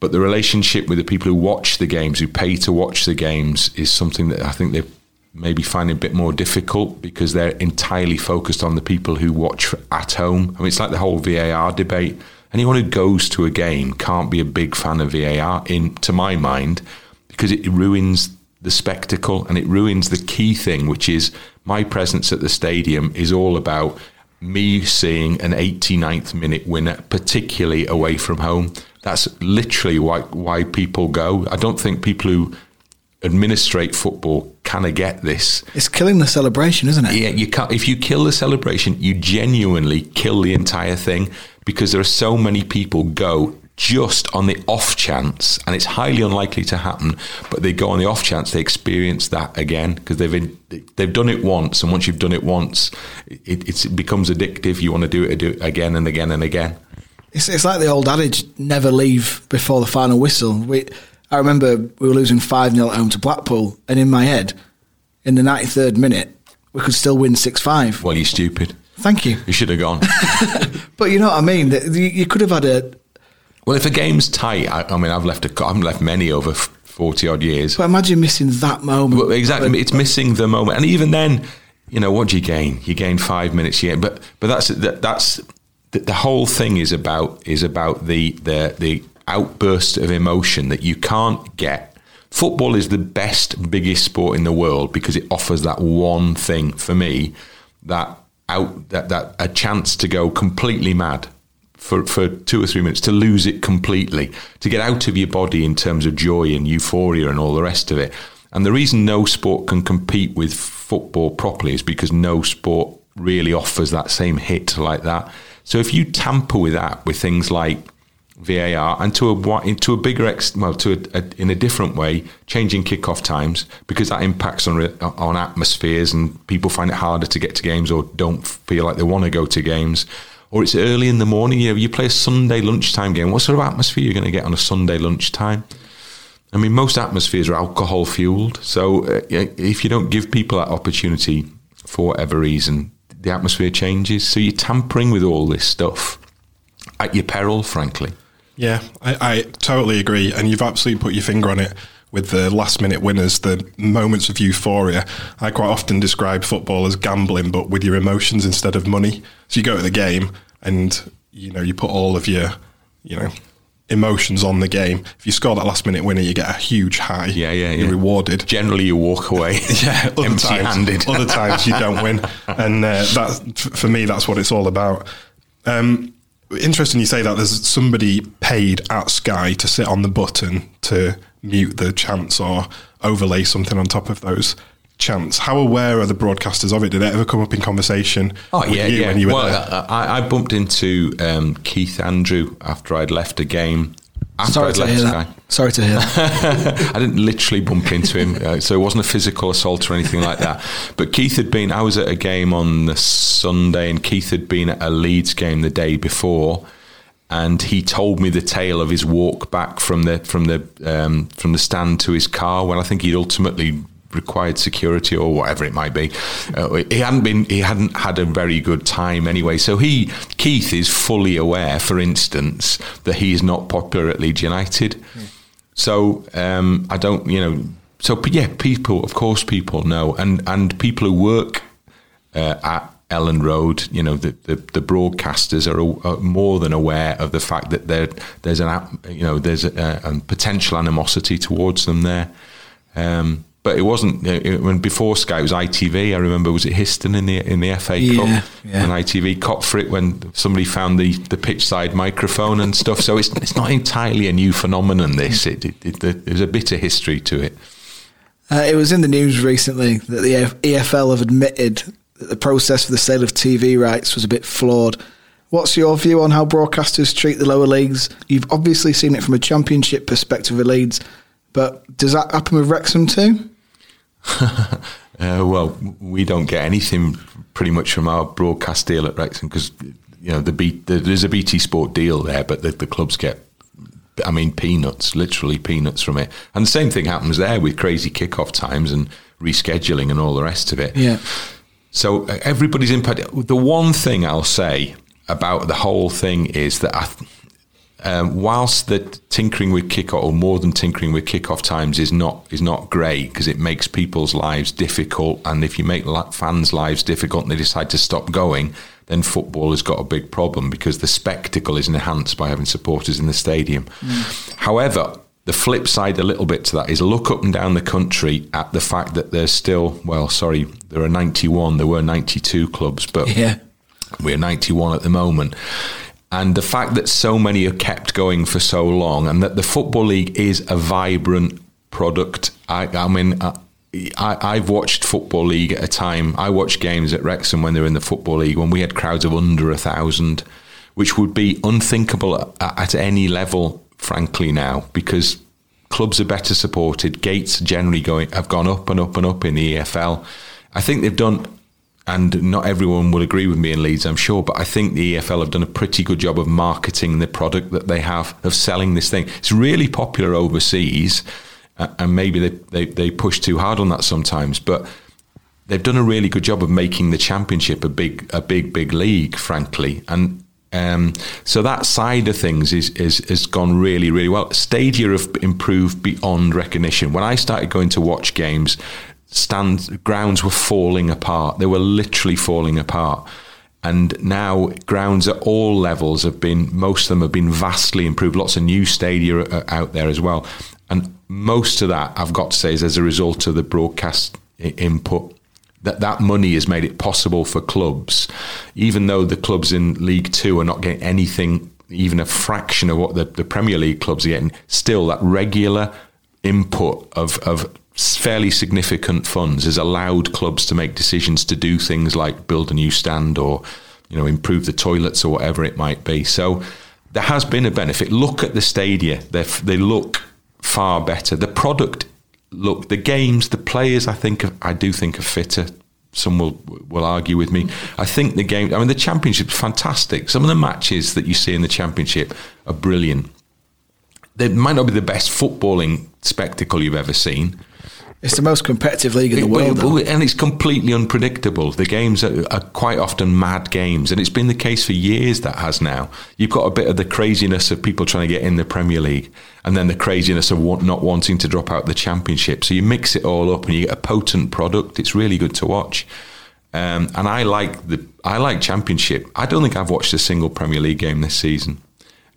Speaker 7: But the relationship with the people who watch the games, who pay to watch the games, is something that I think they maybe find a bit more difficult because they're entirely focused on the people who watch at home. I mean, it's like the whole VAR debate. Anyone who goes to a game can't be a big fan of VAR, in to my mind, because it ruins the spectacle and it ruins the key thing, which is my presence at the stadium is all about me seeing an 89th minute winner, particularly away from home. That's literally why why people go. I don't think people who administrate football kind of get this.
Speaker 6: It's killing the celebration, isn't it?
Speaker 7: Yeah, you can't. If you kill the celebration, you genuinely kill the entire thing because there are so many people go just on the off chance, and it's highly unlikely to happen. But they go on the off chance they experience that again because they've been, they've done it once, and once you've done it once, it, it's, it becomes addictive. You want to do it, do it again and again and again.
Speaker 6: It's, it's like the old adage, never leave before the final whistle. We, I remember we were losing 5 0 at home to Blackpool, and in my head, in the 93rd minute, we could still win 6 5.
Speaker 7: Well, you're stupid.
Speaker 6: Thank you.
Speaker 7: You should have gone. [laughs]
Speaker 6: But you know what I mean? You could have had a.
Speaker 7: well, if a game's tight, I, I mean, I've left a, I've left many over forty odd years.
Speaker 6: But imagine missing that moment.
Speaker 7: Well, exactly. It's missing the moment, and even then, you know, what do you gain? You gain five minutes. Yeah, but but that's that, that's the, the whole thing is about is about the the the outburst of emotion that you can't get. Football is the best, biggest sport in the world because it offers that one thing for me that out that that a chance to go completely mad for, for two or three minutes to lose it completely, to get out of your body in terms of joy and euphoria and all the rest of it. And the reason no sport can compete with football properly is because no sport really offers that same hit like that. So if you tamper with that with things like VAR and to a to a bigger ex, well to a, a, in a different way, changing kickoff times because that impacts on on atmospheres and people find it harder to get to games or don't feel like they want to go to games. Or it's early in the morning. You know, you play a Sunday lunchtime game. What sort of atmosphere are you going to get on a Sunday lunchtime? I mean, most atmospheres are alcohol fueled. So uh, if you don't give people that opportunity for whatever reason, the atmosphere changes. So you're tampering with all this stuff at your peril, frankly.
Speaker 5: Yeah, I, I totally agree. And you've absolutely put your finger on it with the last minute winners, the moments of euphoria. I quite often describe football as gambling, but with your emotions instead of money. So you go to the game and, you know, you put all of your, you know, emotions on the game. If you score that last minute winner, you get a huge high.
Speaker 7: Yeah, yeah,
Speaker 5: You're rewarded.
Speaker 7: Generally, you walk away [laughs]
Speaker 5: yeah, other
Speaker 7: empty-handed.
Speaker 5: times, other times you don't win, [laughs] and uh, that for me, that's what it's all about. Um, interesting, you say that there's somebody paid at Sky to sit on the button to mute the chants or overlay something on top of those chants. How aware are the broadcasters of it? Did it ever come up in conversation?
Speaker 7: Oh
Speaker 5: with
Speaker 7: yeah,
Speaker 5: you
Speaker 7: yeah.
Speaker 5: When you were
Speaker 7: well,
Speaker 5: there?
Speaker 7: I, I bumped into um, Keith Andrews after I'd left a game. After
Speaker 6: Sorry
Speaker 7: I'd
Speaker 6: to
Speaker 7: left
Speaker 6: hear
Speaker 7: Sky.
Speaker 6: that. Sorry to hear that. [laughs]
Speaker 7: I didn't literally bump into him, uh, so it wasn't a physical assault or anything like that. But Keith had been. I was at a game on the Sunday, and Keith had been at a Leeds game the day before, and he told me the tale of his walk back from the from the um, from the stand to his car. When I think he'd ultimately required security or whatever it might be. Uh, he hadn't been he hadn't had a very good time anyway. So he Keith is fully aware, for instance, that he is not popular at Leeds United. So um, I don't, you know. So yeah, people, of course, people know, and and people who work uh, at Elland Road, you know, the the, the broadcasters are, are more than aware of the fact that there there's an you know there's a, a potential animosity towards them there. Um, but it wasn't it- when before Sky it was ITV. I remember was it Histon in the in the FA
Speaker 6: Yeah,
Speaker 7: Cup
Speaker 6: yeah.
Speaker 7: and ITV cop for it when somebody found the, the pitch side microphone and stuff. So it's it's not entirely a new phenomenon. This it, it, it, there's a bit of history to it.
Speaker 6: Uh, it was in the news recently that the EFL have admitted the process for the sale of TV rights was a bit flawed. What's your view on how broadcasters treat the lower leagues? You've obviously seen it from a championship perspective with Leeds, but does that happen with Wrexham too? [laughs]
Speaker 7: Uh, well, we don't get anything pretty much from our broadcast deal at Wrexham because you know the, B, the there's a BT Sport deal there, but the, the clubs get. I mean, peanuts, literally peanuts from it. And the same thing happens there with crazy kickoff times and rescheduling and all the rest of it.
Speaker 6: Yeah.
Speaker 7: So uh, everybody's impact. The one thing I'll say about the whole thing is that I, um, whilst the tinkering with kickoff, or more than tinkering with kickoff times, is not is not great because it makes people's lives difficult, and if you make la- fans' lives difficult and they decide to stop going, then football has got a big problem because the spectacle is enhanced by having supporters in the stadium. However, the flip side a little bit to that is look up and down the country at the fact that there's still well, sorry, there are 91, there were 92 clubs, but [laughs]
Speaker 6: Yeah.
Speaker 7: we're 91 at the moment. And the fact that so many are kept going for so long and that the Football League is a vibrant product. I, I mean, I, I, I've watched Football League at a time. I watched games at Wrexham when they were in the Football League when we had crowds of under a thousand, which would be unthinkable at, at any level, frankly, now because clubs are better supported. Gates generally going have gone up and up and up in the EFL. I think they've done, and not everyone will agree with me in Leeds, I'm sure, but I think the EFL have done a pretty good job of marketing the product that they have, of selling this thing. It's really popular overseas, uh, and maybe they, they, they push too hard on that sometimes, but they've done a really good job of making the championship a big, a big, big league, frankly. And um, so that side of things is, is has gone really, really well. Stadia have improved beyond recognition. When I started going to watch games, stands grounds were falling apart. They were literally falling apart. And now grounds at all levels have been, most of them have been vastly improved. Lots of new stadia are out there as well. And most of that, I've got to say, is as a result of the broadcast input. That that money has made it possible for clubs, even though the clubs in League Two are not getting anything, even a fraction of what the, the Premier League clubs are getting. Still, that regular input of of fairly significant funds has allowed clubs to make decisions to do things like build a new stand or you know improve the toilets or whatever it might be. So there has been a benefit. Look at the stadia; they they look far better. The product look the games, the players. I think I do think are fitter. Some will will argue with me. I think the game. I mean, the championship's fantastic. Some of the matches that you see in the championship are brilliant. They might not be the best footballing spectacle you've ever seen,
Speaker 6: It's the most competitive league in the world. though.
Speaker 7: and it's completely unpredictable. The games are, are quite often mad games, and it's been the case for years. That has now. You've got a bit of the craziness of people trying to get in the Premier League, and then the craziness of want, not wanting to drop out the Championship. So you mix it all up, and you get a potent product. It's really good to watch. Um, and I like the I like Championship. I don't think I've watched a single Premier League game this season.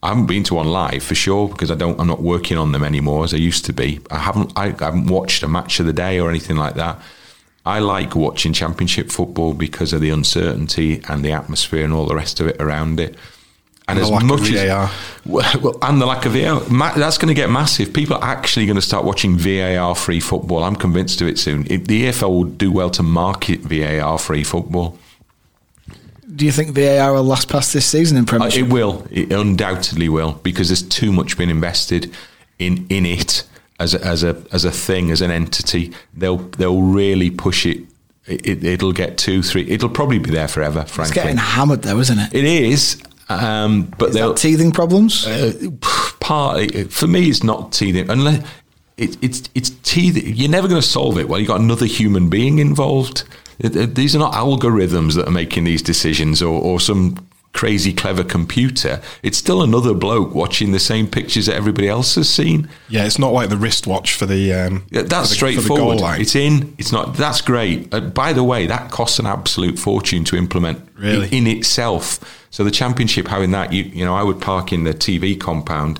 Speaker 7: I haven't been to one live for sure because I don't. I'm not working on them anymore as I used to be. I haven't. I, I haven't watched a match of the day or anything like that. I like watching Championship football because of the uncertainty and the atmosphere and all the rest of it around it. And,
Speaker 5: And the lack of VAR.
Speaker 7: well, and the lack of VAR, ma- that's going to get massive. People are actually going to start watching VAR-free football. I'm convinced of it soon. It, the EFL will do well to market VAR-free football.
Speaker 6: Do you think VAR will last past this season in
Speaker 7: Uh,
Speaker 6: Premiership?
Speaker 7: it will. It undoubtedly will because there's too much been invested in in it as a, as a as a thing as an entity. They'll they'll really push it. It, will get two three. It'll probably be there forever. Frankly, it's
Speaker 6: getting hammered though, isn't it?
Speaker 7: it is. Um, but
Speaker 6: Is
Speaker 7: they'll
Speaker 6: teething problems?
Speaker 7: uh, partly for me it's not teething unless it, it's it's teething you're never going to solve it Well, you've got another human being involved It- it- these are not algorithms that are making these decisions or, or some crazy clever computer it's still another bloke watching the same pictures that everybody else has seen
Speaker 5: Yeah, it's not like the wristwatch for the. Um,
Speaker 7: yeah, that's
Speaker 5: for the, for
Speaker 7: straightforward.
Speaker 5: line.
Speaker 7: It's in. It's not. That's great. Uh, by the way, that costs an absolute fortune to implement
Speaker 5: Really?
Speaker 7: in, in itself. So the championship having that, you you know, I would park in the TV compound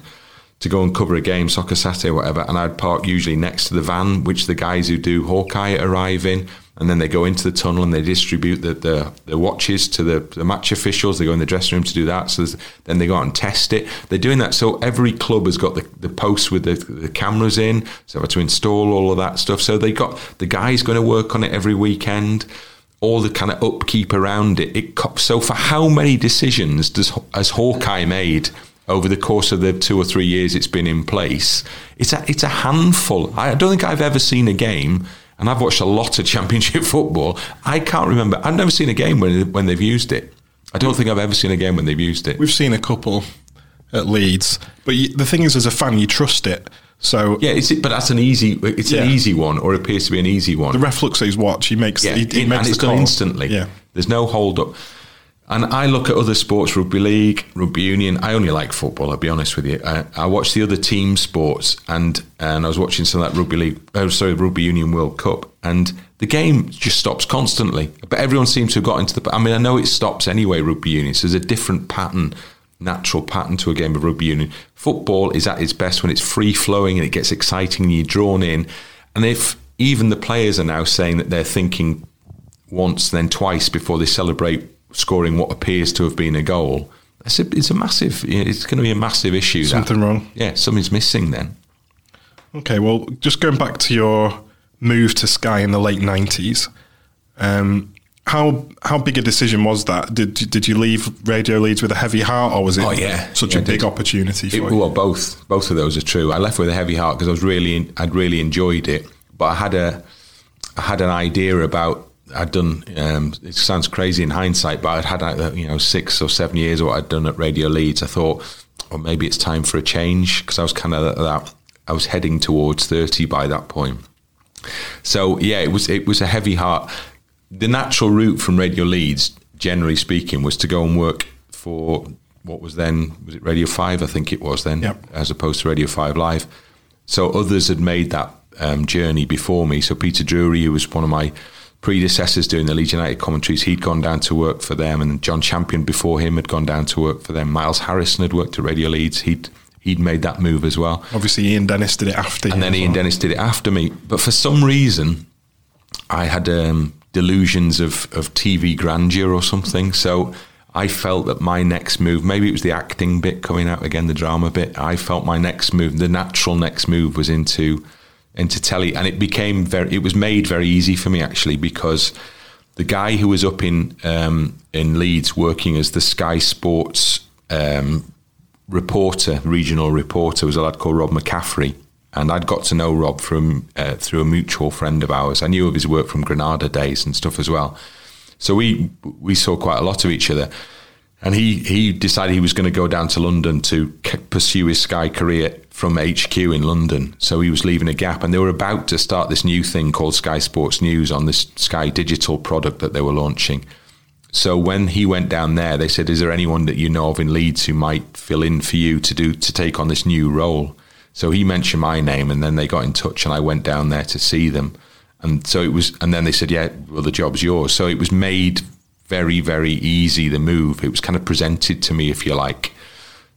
Speaker 7: to go and cover a game, soccer Saturday, or whatever, and I'd park usually next to the van, which the guys who do Hawkeye arrive in. And then they go into the tunnel and they distribute the, the, the watches to the, the match officials. They go in the dressing room to do that. So then they go out and test it. They're doing that. So every club has got the, the posts with the, the cameras in. So they have to install all of that stuff. So they got the guys going to work on it every weekend. All the kind of upkeep around it. it. So for how many decisions does has Hawkeye made over the course of the two or three years it's been in place? It's a it's a handful. I don't think I've ever seen a game and I've watched a lot of [laughs] championship football. I can't remember. I've never seen a game when when they've used it. I don't think I've ever seen a game when they've used it.
Speaker 5: We've seen a couple at Leeds, but you, the thing is, as a fan, you trust it. So
Speaker 7: Yeah, it's but that's an easy. It's an easy one, or appears to be an easy one.
Speaker 5: the ref looks at his watch. He makes.
Speaker 7: yeah,
Speaker 5: he, he makes
Speaker 7: and
Speaker 5: the
Speaker 7: it's done instantly.
Speaker 5: Yeah.
Speaker 7: there's no hold up. And I look at other sports, rugby league, rugby union. I only like football. I'll be honest with you. I, I watch the other team sports, and and I was watching some of that rugby league. Oh, sorry, rugby union World Cup, and the game just stops constantly. But everyone seems to have got into the. I mean, I know it stops anyway. Rugby union. So there's a different pattern, natural pattern to a game of rugby union. Football is at its best when it's free flowing and it gets exciting and you're drawn in. And if even the players are now saying that they're thinking once, then twice before they celebrate scoring what appears to have been a goal. It's a, it's a massive. It's going to be a massive issue. that.
Speaker 5: Something wrong.
Speaker 7: Yeah, something's missing. Then
Speaker 5: Okay, well, just going back to your move to Sky in the late nineties, um, how how big a decision was that? Did did you leave Radio Leeds with a heavy heart, or was it
Speaker 7: Oh, yeah.
Speaker 5: such
Speaker 7: Yeah,
Speaker 5: a big opportunity for
Speaker 7: It,
Speaker 5: you?
Speaker 7: well, both both of those are true. I left with a heavy heart because I was really I'd really enjoyed it, but I had a I had an idea about I'd done. Um, it sounds crazy in hindsight, but I'd had uh, you know six or seven years of what I'd done at Radio Leeds. I thought, well, maybe it's time for a change because I was kind of that. I was heading towards thirty by that point. So yeah, it was it was a heavy heart. The natural route from Radio Leeds, generally speaking, was to go and work for what was then was it Radio Five? I think it was then,
Speaker 5: Yep.
Speaker 7: as opposed to Radio Five Live. So others had made that um, journey before me. So Peter Drury, who was one of my predecessors doing the Leeds United commentaries, he'd gone down to work for them, and John Champion before him had gone down to work for them. Miles Harrison had worked at Radio Leeds. He'd he'd made that move as well.
Speaker 5: Obviously, Ian Dennis did it after.
Speaker 7: And then Ian
Speaker 5: well.
Speaker 7: Dennis did it after me. But for some reason, I had um, delusions of, of TV grandeur or something. So I felt that my next move, maybe it was the acting bit coming out again, the drama bit. I felt my next move, the natural next move was into into telly, and it became very. It was made very easy for me actually because the guy who was up in um, in Leeds working as the Sky Sports um, reporter, regional reporter, was a lad called Rob McCaffrey. And I'd got to know Rob from uh, through a mutual friend of ours. I knew of his work from Granada days and stuff as well. So we we saw quite a lot of each other. And he, he decided he was going to go down to London to pursue his Sky career from HQ in London. So he was leaving a gap, and they were about to start this new thing called Sky Sports News on this Sky digital product that they were launching. So when he went down there, they said, "Is there anyone that you know of in Leeds who might fill in for you to do to take on this new role?" So he mentioned my name, and then they got in touch, and I went down there to see them. And so it was, and then they said, "Yeah, well, the job's yours." So it was made very, very easy. The move. It was kind of presented to me, if you like.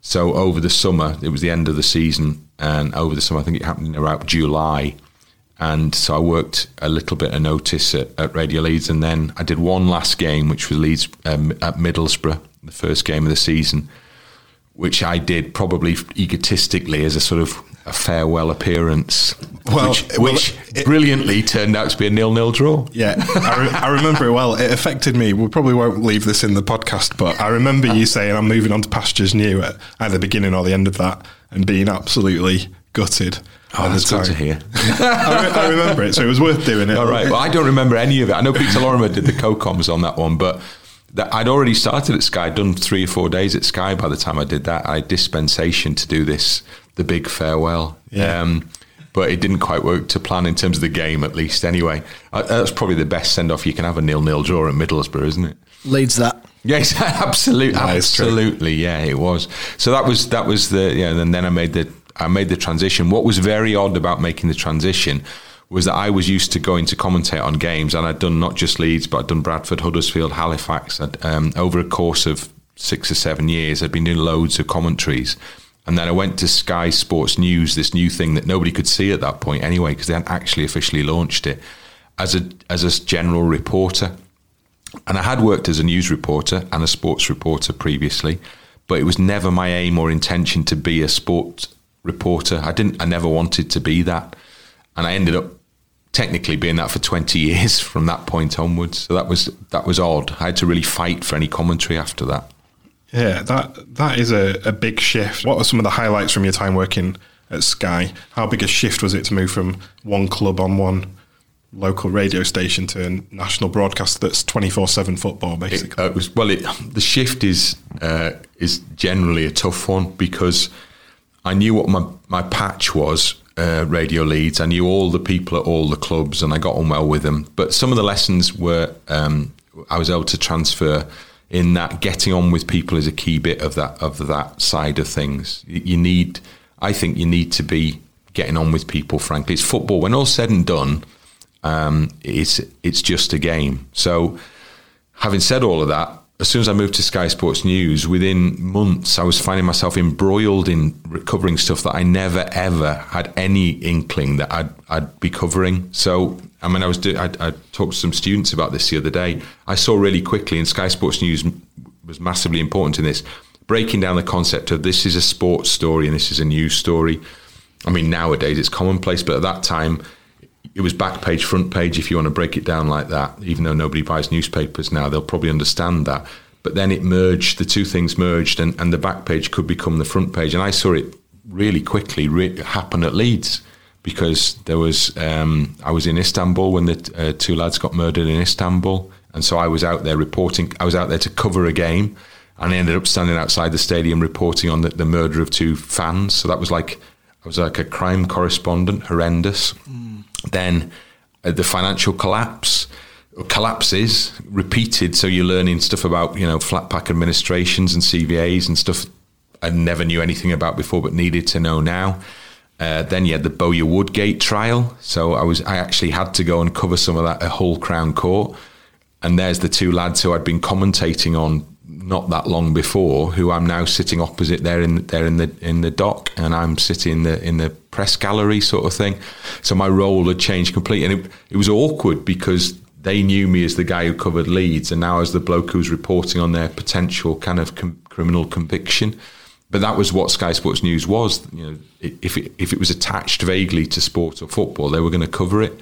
Speaker 7: So over the summer, it was the end of the season, and over the summer, I think it happened around July. And so I worked a little bit of notice at, at Radio Leeds, and then I did one last game, which was Leeds um, at Middlesbrough, the first game of the season, which I did probably egotistically as a sort of a farewell appearance,
Speaker 5: Well,
Speaker 7: which,
Speaker 5: well,
Speaker 7: which
Speaker 5: it-
Speaker 7: brilliantly turned out to be a nil-nil draw.
Speaker 5: Yeah, I, re- I remember it well. It affected me. We probably won't leave this in the podcast, but I remember you saying I'm moving on to pastures new at either the beginning or the end of that, and being absolutely gutted.
Speaker 7: Oh, that's good to hear. [laughs]
Speaker 5: I, re- I remember it, so it was worth doing it.
Speaker 7: All right. Well, I don't remember any of it. I know Peter Lorimer did the co-coms on that one, but that I'd already started at Sky, done three or four days at Sky by the time I did that. I had dispensation to do this, the big farewell.
Speaker 5: Yeah.
Speaker 7: Um, but it didn't quite work to plan in terms of the game, at least. Anyway, uh, that's probably the best send off you can have a nil-nil draw at Middlesbrough, isn't it?
Speaker 6: Leeds That.
Speaker 7: Yes, [laughs] absolutely,
Speaker 5: That is true.
Speaker 7: absolutely. Yeah, it was. So that was that was the yeah. And then I made the I made the transition. What was very odd about making the transition was that I was used to going to commentate on games, and I'd done not just Leeds, but I'd done Bradford, Huddersfield, Halifax. Um, over a course of six or seven years, I'd been doing loads of commentaries. And then I went to Sky Sports News, this new thing that nobody could see at that point anyway, because they hadn't actually officially launched it, as a as a general reporter. And I had worked as a news reporter and a sports reporter previously, but it was never my aim or intention to be a sport reporter. I didn't. I never wanted to be that, and I ended up technically being that for 20 years [laughs] from that point onwards. So that was that was odd. I had to really fight for any commentary after that.
Speaker 5: Yeah, that that is a, a big shift. What are some of the highlights from your time working at Sky? How big a shift was it to move from one club on one local radio station to a national broadcast that's twenty four seven football,
Speaker 7: It,
Speaker 5: basically?
Speaker 7: uh, it was well. It, the shift is uh, is generally a tough one because I knew what my my patch was. Uh, Radio Leeds. I knew all the people at all the clubs, and I got on well with them. But some of the lessons were um, I was able to transfer. In that, getting on with people is a key bit of that of that side of things. You need, I think, you need to be getting on with people. Frankly, it's football. When all said and done, um, it's it's just a game. So having said all of that, as soon as I moved to Sky Sports News, within months I was finding myself embroiled in covering stuff that I never ever had any inkling that I'd, I'd be covering. So, I mean, I was do- I, I talked to some students about this the other day. I saw really quickly, and Sky Sports News was massively important in this, breaking down the concept of this is a sports story and this is a news story. I mean, nowadays it's commonplace, but at that time it was back page, front page, if you want to break it down like that. Even though nobody buys newspapers now, they'll probably understand that. But then it merged, the two things merged, and, and the back page could become the front page. And I saw it really quickly re- happen at Leeds because there was, um, I was in Istanbul when the uh, two lads got murdered in Istanbul. And so I was out there reporting, I was out there to cover a game. And I ended up standing outside the stadium reporting on the, the murder of two fans. So that was like, I was like a crime correspondent, horrendous. Then uh, the financial collapse collapses repeated. So you're learning stuff about you know flat pack administrations and CVAs and stuff I never knew anything about before, but needed to know now. Uh, then you had the Bowyer Woodgate trial. So I was I actually had to go and cover some of that at Hull Crown Court. And there's the two lads who I'd been commentating on not that long before, who I'm now sitting opposite there in there in the in the dock, and I'm sitting in the in the press gallery sort of thing. So my role had changed completely, and it, it was awkward because they knew me as the guy who covered Leeds, and now as the bloke who's reporting on their potential kind of com- criminal conviction. but that was what Sky Sports News was. You know, if it, if it was attached vaguely to sport or football, they were going to cover it.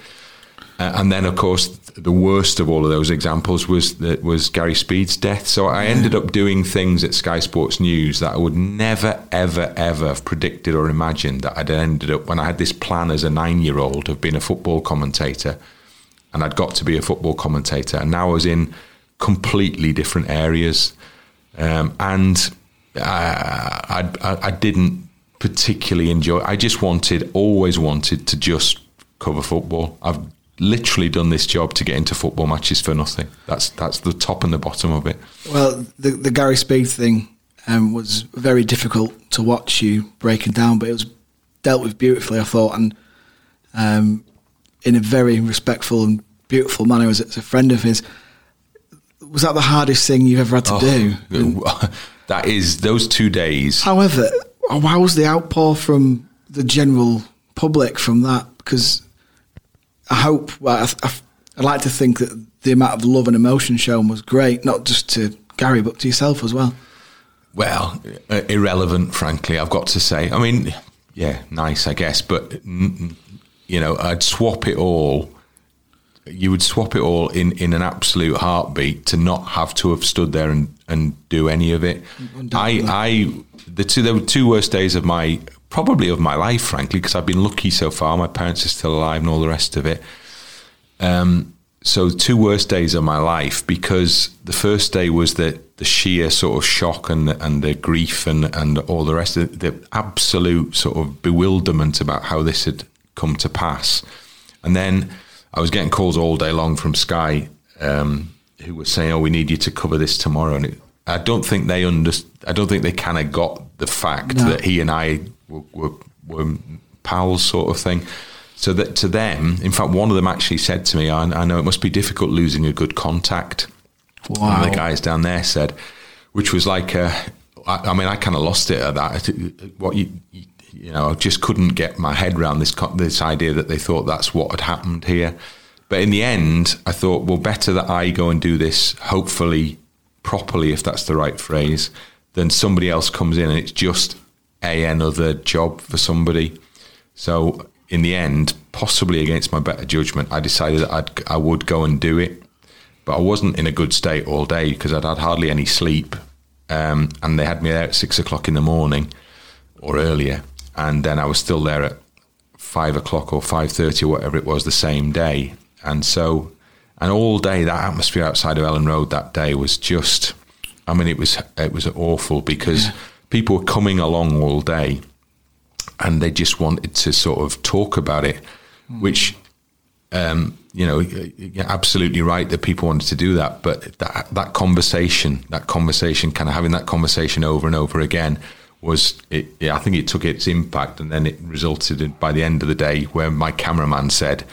Speaker 7: Uh, and then, of course, the worst of all of those examples was that was Gary Speed's death. So I ended up doing things at Sky Sports News that I would never, ever, ever have predicted or imagined that I'd ended up when I had this plan as a nine-year-old of being a football commentator, and I'd got to be a football commentator, and now I was in completely different areas, um, and I, I, I didn't particularly enjoy. I just wanted, always wanted to just cover football. I've literally done this job to get into football matches for nothing. That's that's the top and the bottom of it.
Speaker 6: Well, the the Gary Speed thing um, was very difficult to watch you breaking down, but it was dealt with beautifully, I thought, and um, in a very respectful and beautiful manner. As, as a friend of his, was that the hardest thing you've ever had to do? [laughs] And [laughs]
Speaker 7: that is those two days.
Speaker 6: however, how was the outpour from the general public from that? Because I hope, well, I, I, I'd like to think that the amount of love and emotion shown was great, not just to Gary, but to yourself as well.
Speaker 7: Well, uh, irrelevant, frankly. I've got to say. I mean, yeah, nice, I guess, but you know, I'd swap it all. You would swap it all in, in an absolute heartbeat to not have to have stood there and, and do any of it. I I the two were two worst days of my probably of my life, frankly, because I've been lucky so far. My parents are still alive and all the rest of it. Um, so two worst days of my life because the first day was the the sheer sort of shock and the, and the grief and and all the rest of it, the absolute sort of bewilderment about how this had come to pass, and then I was getting calls all day long from Sky um, who were saying, "Oh, we need you to cover this tomorrow," and it, I don't think they underst- I don't think they kind of got the fact
Speaker 6: No.
Speaker 7: that he and I were, were, were pals, sort of thing. So that to them, in fact, one of them actually said to me, I, I know it must be difficult losing a good contact. One of the guys down there said, which was like, a, I, I mean, I kind of lost it at that. What you, you, you know, I just couldn't get my head around this this idea that they thought that's what had happened here. But in the end, I thought, well, better that I go and do this, hopefully properly, if that's the right phrase, than somebody else comes in and it's just a another job for somebody. So in the end, possibly against my better judgment, I decided that I'd, I would go and do it. But I wasn't in a good state all day because I'd had hardly any sleep. Um, and they had me there at six o'clock in the morning or earlier. And then I was still there at five o'clock or five thirty or whatever it was the same day. And so, and all day that atmosphere outside of Elland Road that day was just, I mean, it was it was awful because people were coming along all day, and they just wanted to sort of talk about it, which. Um, you know, you're absolutely right that people wanted to do that, but that that conversation, that conversation, kind of having that conversation over and over again, was it, yeah, I think it took its impact, and then it resulted in by the end of the day where my cameraman said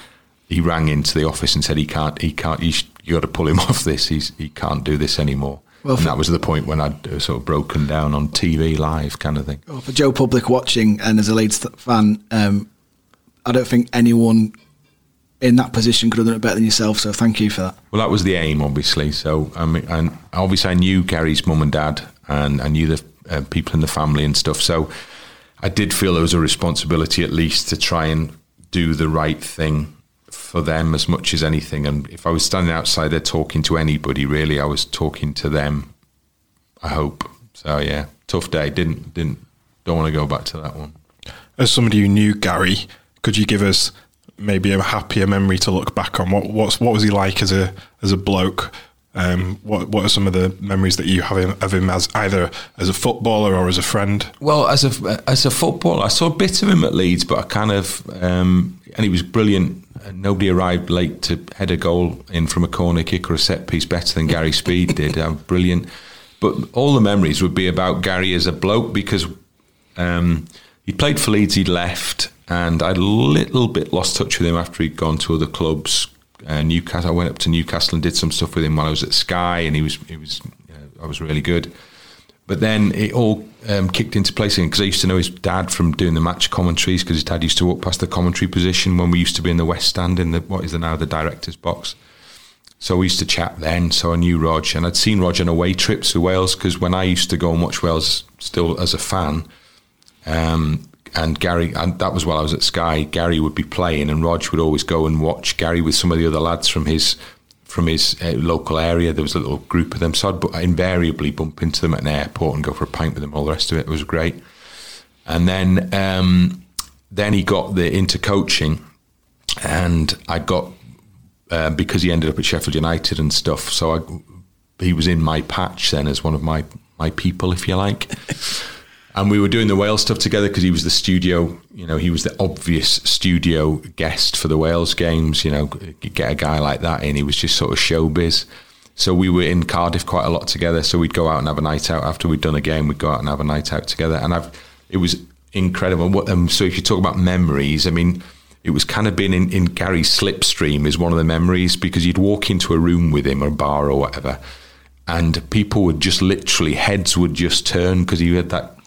Speaker 7: he rang into the office and said he can't, he can't, you got to pull him [laughs] off this. He's he can't do this anymore.
Speaker 6: Well,
Speaker 7: and that was the point when I'd uh, sort of broken down on TV live, kind of thing.
Speaker 6: Well, for Joe Public watching and as a Leeds fan, um, I don't think anyone in that position could have done it better than yourself. So thank you for that.
Speaker 7: Well, that was the aim, obviously. So, I mean, and obviously, I knew Gary's mum and dad, and I knew the uh, people in the family and stuff. So, I did feel there was a responsibility, at least, to try and do the right thing for them as much as anything. And if I was standing outside there talking to anybody, really, I was talking to them. I hope. So, yeah, tough day. Didn't didn't don't want to go back to that one.
Speaker 5: As somebody who knew Gary, could you give us maybe a happier memory to look back on? What what's what was he like as a as a bloke? Um, what what are some of the memories that you have of him as either as a footballer or as a friend?
Speaker 7: Well, as a as a footballer, I saw a bit of him at Leeds, but I kind of um, and he was brilliant. Uh, Nobody arrived late to head a goal in from a corner kick or a set piece better than Gary Speed did. Uh, brilliant. But all the memories would be about Gary as a bloke because um, he played for Leeds, he'd left, and I'd a little bit lost touch with him after he'd gone to other clubs. Uh, Newcastle, I went up to Newcastle and did some stuff with him while I was at Sky, and he was he was uh, I was really good. But then it all um, kicked into place again because I used to know his dad from doing the match commentaries because his dad used to walk past the commentary position when we used to be in the West Stand in the what is the now the director's box. So we used to chat then. So I knew Rog, and I'd seen Rog on away trips to Wales because when I used to go and watch Wales, still as a fan, um, and Gary, and that was while I was at Sky. Gary would be playing, and Rog would always go and watch Gary with some of the other lads from his from his uh, local area. There was a little group of them, so I'd invariably bump into them at an airport and go for a pint with them. All the rest of it, it was great. And then um, then he got the into coaching, and I got uh, because he ended up at Sheffield United and stuff. So I, he was in my patch then as one of my my people, if you like. And we were doing the Wales stuff together because he was the studio. You know, he was the obvious studio guest for the Wales games. You know, get a guy like that in, he was just sort of showbiz. So we were in Cardiff quite a lot together. So we'd go out and have a night out after we'd done a game. We'd go out and have a night out together, and I've it was incredible. What, um, so if you talk about memories, I mean, it was kind of being in, in Gary's slipstream is one of the memories because you'd walk into a room with him or a bar or whatever, and people would just literally heads would just turn because he had that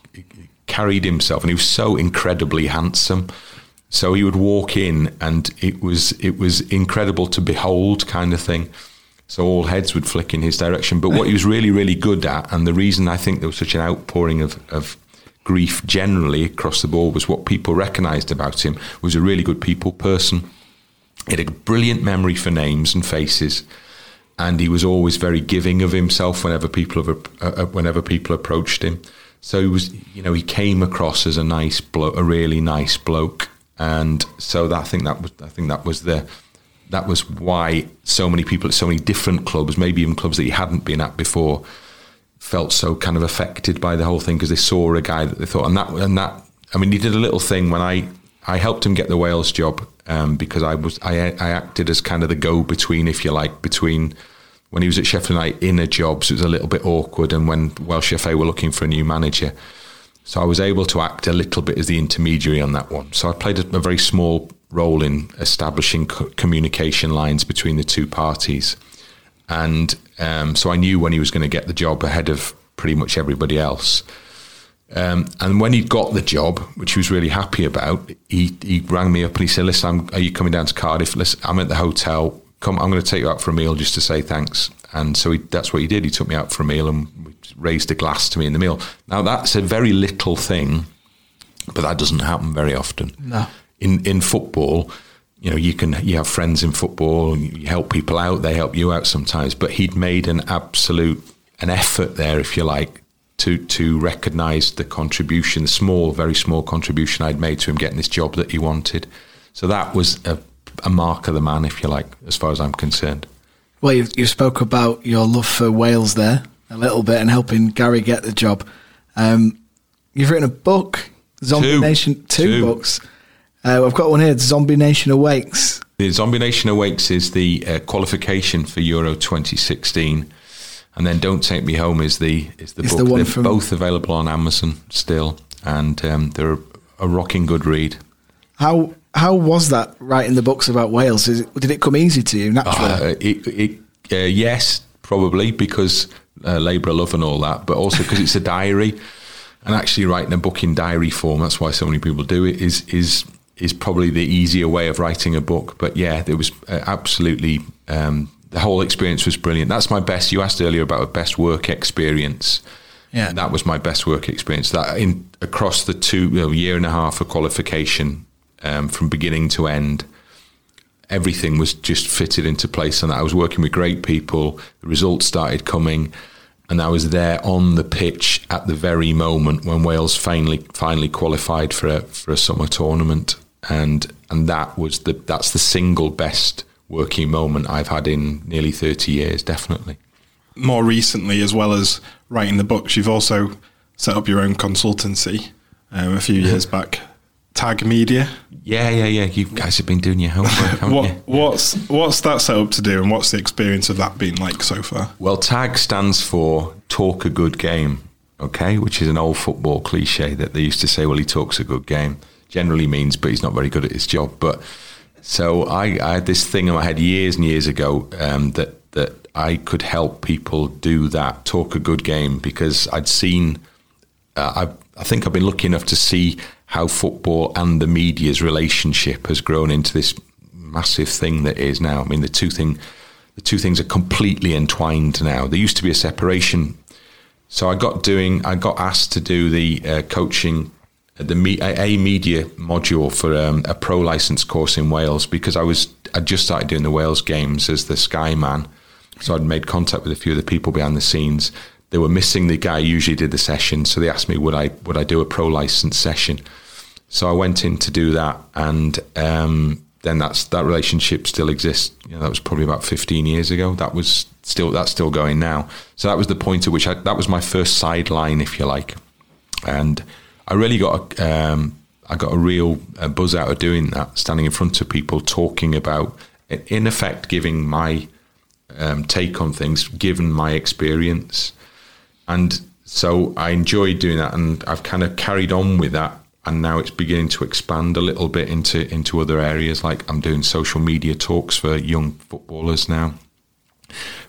Speaker 7: carried himself and he was so incredibly handsome. So he would walk in and it was it was incredible to behold, kind of thing. So all heads would flick in his direction. But what he was really, really good at, and the reason I think there was such an outpouring of, of grief generally across the board was what people recognised about him was a really good people person. He had a brilliant memory for names and faces, and he was always very giving of himself whenever people have, uh, whenever people approached him. So he was, you know, he came across as a nice bloke, a really nice bloke, and so that, I think that was, I think that was the, that was why so many people at so many different clubs, maybe even clubs that he hadn't been at before, felt so kind of affected by the whole thing because they saw a guy that they thought, and that, and that, I mean, he did a little thing when I, I helped him get the Wales job um, because I was, I, I acted as kind of the go between, if you like, between when he was at Sheffield United in a job, so it was a little bit awkward, and when Welsh FA were looking for a new manager. So I was able to act a little bit as the intermediary on that one. So I played a, a very small role in establishing co- communication lines between the two parties. And um, so I knew when he was going to get the job ahead of pretty much everybody else. Um, and when he got the job, which he was really happy about, he, he rang me up and he said, "Listen, I'm, are you coming down to Cardiff? Listen, I'm at the hotel. Come, I'm going to take you out for a meal just to say thanks." And so he, that's what he did. He took me out for a meal and raised a glass to me in the meal. Now that's a very little thing, but that doesn't happen very often.
Speaker 6: No.
Speaker 7: In in football, you know, you can you have friends in football, you help people out, they help you out sometimes. But he'd made an absolute an effort there, if you like, to to recognise the contribution, the small, very small contribution I'd made to him getting this job that he wanted. So that was a, a mark of the man, if you like, as far as I'm concerned.
Speaker 6: Well, you, you spoke about your love for Wales there a little bit and helping Gary get the job. Um, you've written a book, Zombie
Speaker 7: Two.
Speaker 6: Nation, two,
Speaker 7: Two.
Speaker 6: books. Uh, I've got one here, Zombie Nation Awakes.
Speaker 7: The Zombie Nation Awakes is the uh, qualification for Euro 2016, and then Don't Take Me Home is the is the book.
Speaker 6: the one
Speaker 7: they're both available on Amazon still, and um, they're a, a rocking good read.
Speaker 6: How how was that writing the books about Wales? Is it, did it come easy to you naturally?
Speaker 7: Uh, it, it, uh, yes, probably because uh, labour love and all that, but also because it's a diary, and actually writing a book in diary form. That's why so many people do it. Is is is probably the easier way of writing a book. But yeah, it was uh, absolutely um, the whole experience was brilliant. That's my best. You asked earlier about a best work experience.
Speaker 6: Yeah.
Speaker 7: that was my best work experience. That in across the two you know, year and a half of qualification, um, from beginning to end, everything was just fitted into place. And I was working with great people. The results started coming, and I was there on the pitch at the very moment when Wales finally finally qualified for a for a summer tournament. And and that was the that's the single best working moment I've had in nearly thirty years, definitely.
Speaker 5: more recently, as well as writing the books, you've also set up your own consultancy um, a few years back. Tag Media.
Speaker 7: Yeah, yeah, yeah. You guys have been doing your homework, [laughs] haven't
Speaker 5: What,
Speaker 7: you?
Speaker 5: what's what's that set up to do, and what's the experience of that been like so far?
Speaker 7: Well, TAG stands for Talk a Good Game, okay, which is an old football cliche that they used to say, well, he talks a good game. Generally means, but he's not very good at his job. But so I, I had this thing in my head years and years ago um, that, that I could help people do that, talk a good game, because I'd seen, uh, I, I think I've been lucky enough to see how football and the media's relationship has grown into this massive thing that is now. I mean, the two thing, the two things are completely entwined now. There used to be a separation. So I got doing, I got asked to do the uh, coaching, uh, the me, a, media module for um, a pro license course in Wales because I was, I just started doing the Wales games as the Sky man. So I'd made contact with a few of the people behind the scenes. They were missing the guy who usually did the session, so they asked me would I would I do a pro license session. So I went in to do that, and um, then that's that relationship still exists. You know, that was probably about 15 years ago. That was still that's still going now. So that was the point at which I, that was my first sideline, if you like, and I really got a, um, I got a real uh, buzz out of doing that, standing in front of people, talking about, in effect, giving my um, take on things, given my experience, and so I enjoyed doing that, and I've kind of carried on with that and now it's beginning to expand a little bit into into other areas. Like I'm doing social media talks for young footballers now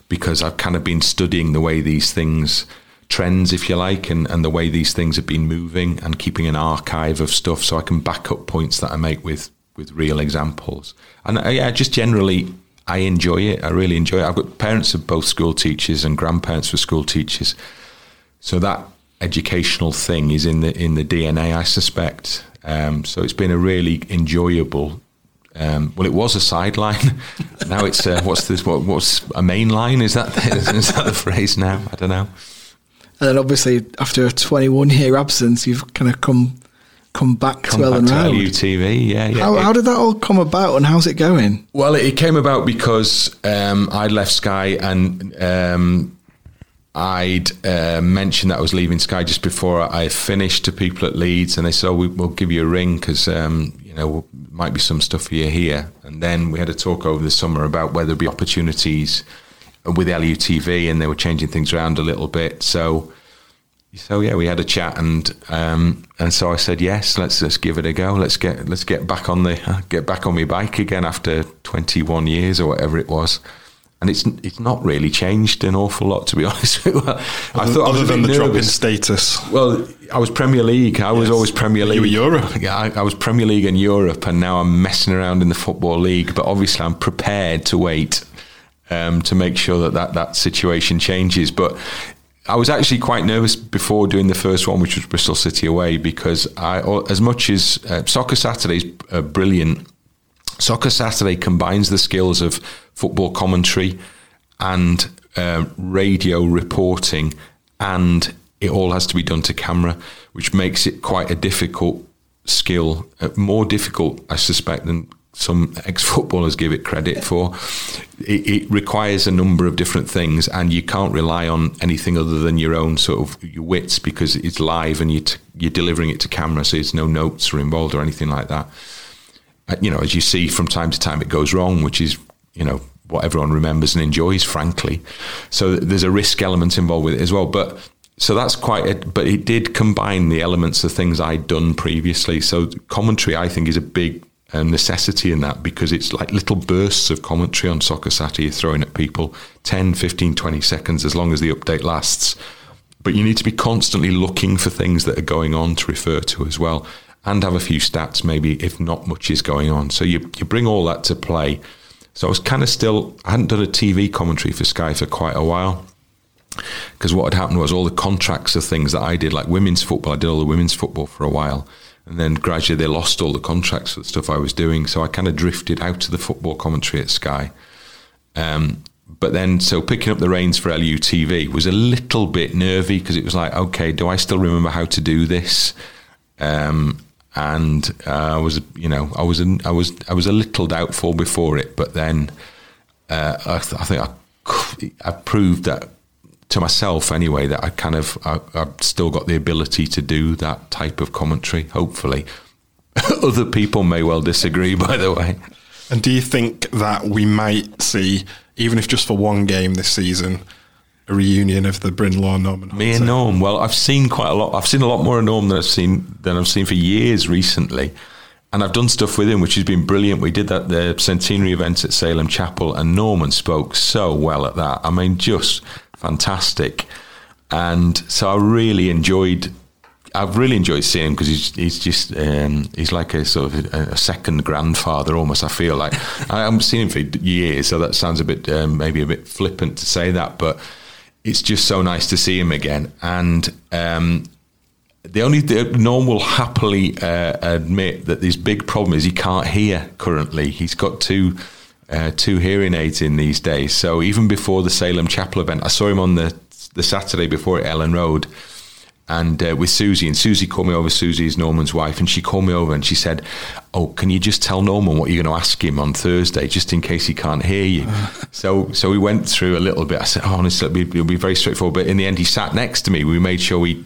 Speaker 7: because I've kind of been studying the way these things trends, if you like, and, and the way these things have been moving and keeping an archive of stuff so I can back up points that I make with with real examples. And I, yeah, just generally I enjoy it. I really enjoy it. I've got parents of both school teachers and grandparents for school teachers. So that educational thing is in the in the DNA, I suspect. Um, so it's been a really enjoyable. Um, well, it was a sideline. [laughs] now it's uh, what's this? What, what's a main line? Is that [laughs] is that the phrase now? I don't know.
Speaker 6: And then obviously after a 21 year absence, you've kind of come come back
Speaker 7: Come
Speaker 6: to
Speaker 7: Elland
Speaker 6: Road.
Speaker 7: LUTV, yeah, yeah.
Speaker 6: How,
Speaker 7: It-
Speaker 6: how did that all come about and how's it going?
Speaker 7: Well, it came about because um, I'd left Sky and um, I'd uh, mentioned that I was leaving Sky just before I finished to people at Leeds, and they said, oh, we, "We'll give you a ring because um, you know might be some stuff for you here." And then we had a talk over the summer about whether there'd be opportunities with LUTV, and they were changing things around a little bit. So, so yeah, we had a chat, and um, and so I said, "Yes, let's let's give it a go. Let's get let's get back on the get back on my bike again after 21 years or whatever it was." And it's it's not really changed an awful lot, to be [laughs] honest. you. I thought
Speaker 5: other
Speaker 7: a
Speaker 5: than the drop in status.
Speaker 7: Well, I was Premier League. I was always Premier
Speaker 5: You
Speaker 7: League.
Speaker 5: were Europe. [laughs]
Speaker 7: Yeah, I, I was Premier League and Europe, and now I'm messing around in the Football League. But obviously, I'm prepared to wait um, to make sure that, that that situation changes. But I was actually quite nervous before doing the first one, which was Bristol City away, because I, as much as uh, Soccer Saturday's uh, brilliant, Soccer Saturday combines the skills of football commentary and uh, radio reporting, and it all has to be done to camera, which makes it quite a difficult skill, uh, more difficult, I suspect, than some ex-footballers give it credit for. It, it requires a number of different things, and you can't rely on anything other than your own sort of your wits because it's live and you t- you're delivering it to camera, so there's no notes are involved or anything like that you know, as you see from time to time, it goes wrong, which is, you know, what everyone remembers and enjoys, frankly. So there's a risk element involved with it as well. But so that's quite it. But it did combine the elements of things I'd done previously. So commentary, I think, is a big um, necessity in that because it's like little bursts of commentary on Soccer you're throwing at people 10, 15, 20 seconds as long as the update lasts. But you need to be constantly looking for things that are going on to refer to as well and have a few stats, maybe if not much is going on. So you, you bring all that to play. So I was kind of still, I hadn't done a TV commentary for Sky for quite a while. Because what had happened was all the contracts of things that I did, like women's football, I did all the women's football for a while. And then gradually they lost all the contracts for the stuff I was doing. So I kind of drifted out of the football commentary at Sky. Um, but then, so picking up the reins for LUTV was a little bit nervy because it was like, okay, do I still remember how to do this? Um, and uh, I was, you know, I was, I was, I was a little doubtful before it, but then uh, I, th- I think I, I proved that to myself anyway that I kind of, I, I've still got the ability to do that type of commentary. Hopefully, [laughs] other people may well disagree. By the way.
Speaker 5: And do you think that we might see, even if just for one game this season, a reunion of the Bryn Law Norman?
Speaker 7: Me and Norm. Well, I've seen quite a lot. I've seen a lot more of Norm than I've seen than I've seen for years recently, and I've done stuff with him, which has been brilliant. We did that the centenary event at Salem Chapel, and Norman spoke so well at that. I mean, just fantastic. And so I really enjoyed I've really enjoyed seeing him because he's he's just um, he's like a sort of a, a second grandfather almost. I feel like [laughs] I haven't seen him for years, so that sounds a bit um, maybe a bit flippant to say that, but it's just so nice to see him again. And um, the only the, Norm will happily uh, admit that his big problem is he can't hear currently. He's got two uh, two hearing aids in these days. So even before the Salem Chapel event, I saw him on the the Saturday before at Elland Road. And uh, with Susie, and Susie called me over. Susie is Norman's wife, and she called me over and she said, "Oh, can you just tell Norman what you're going to ask him on Thursday, just in case he can't hear you?" [sighs] so, so we went through a little bit. I said, oh, "Honestly, it'll be, it'll be very straightforward." But in the end, he sat next to me. We made sure we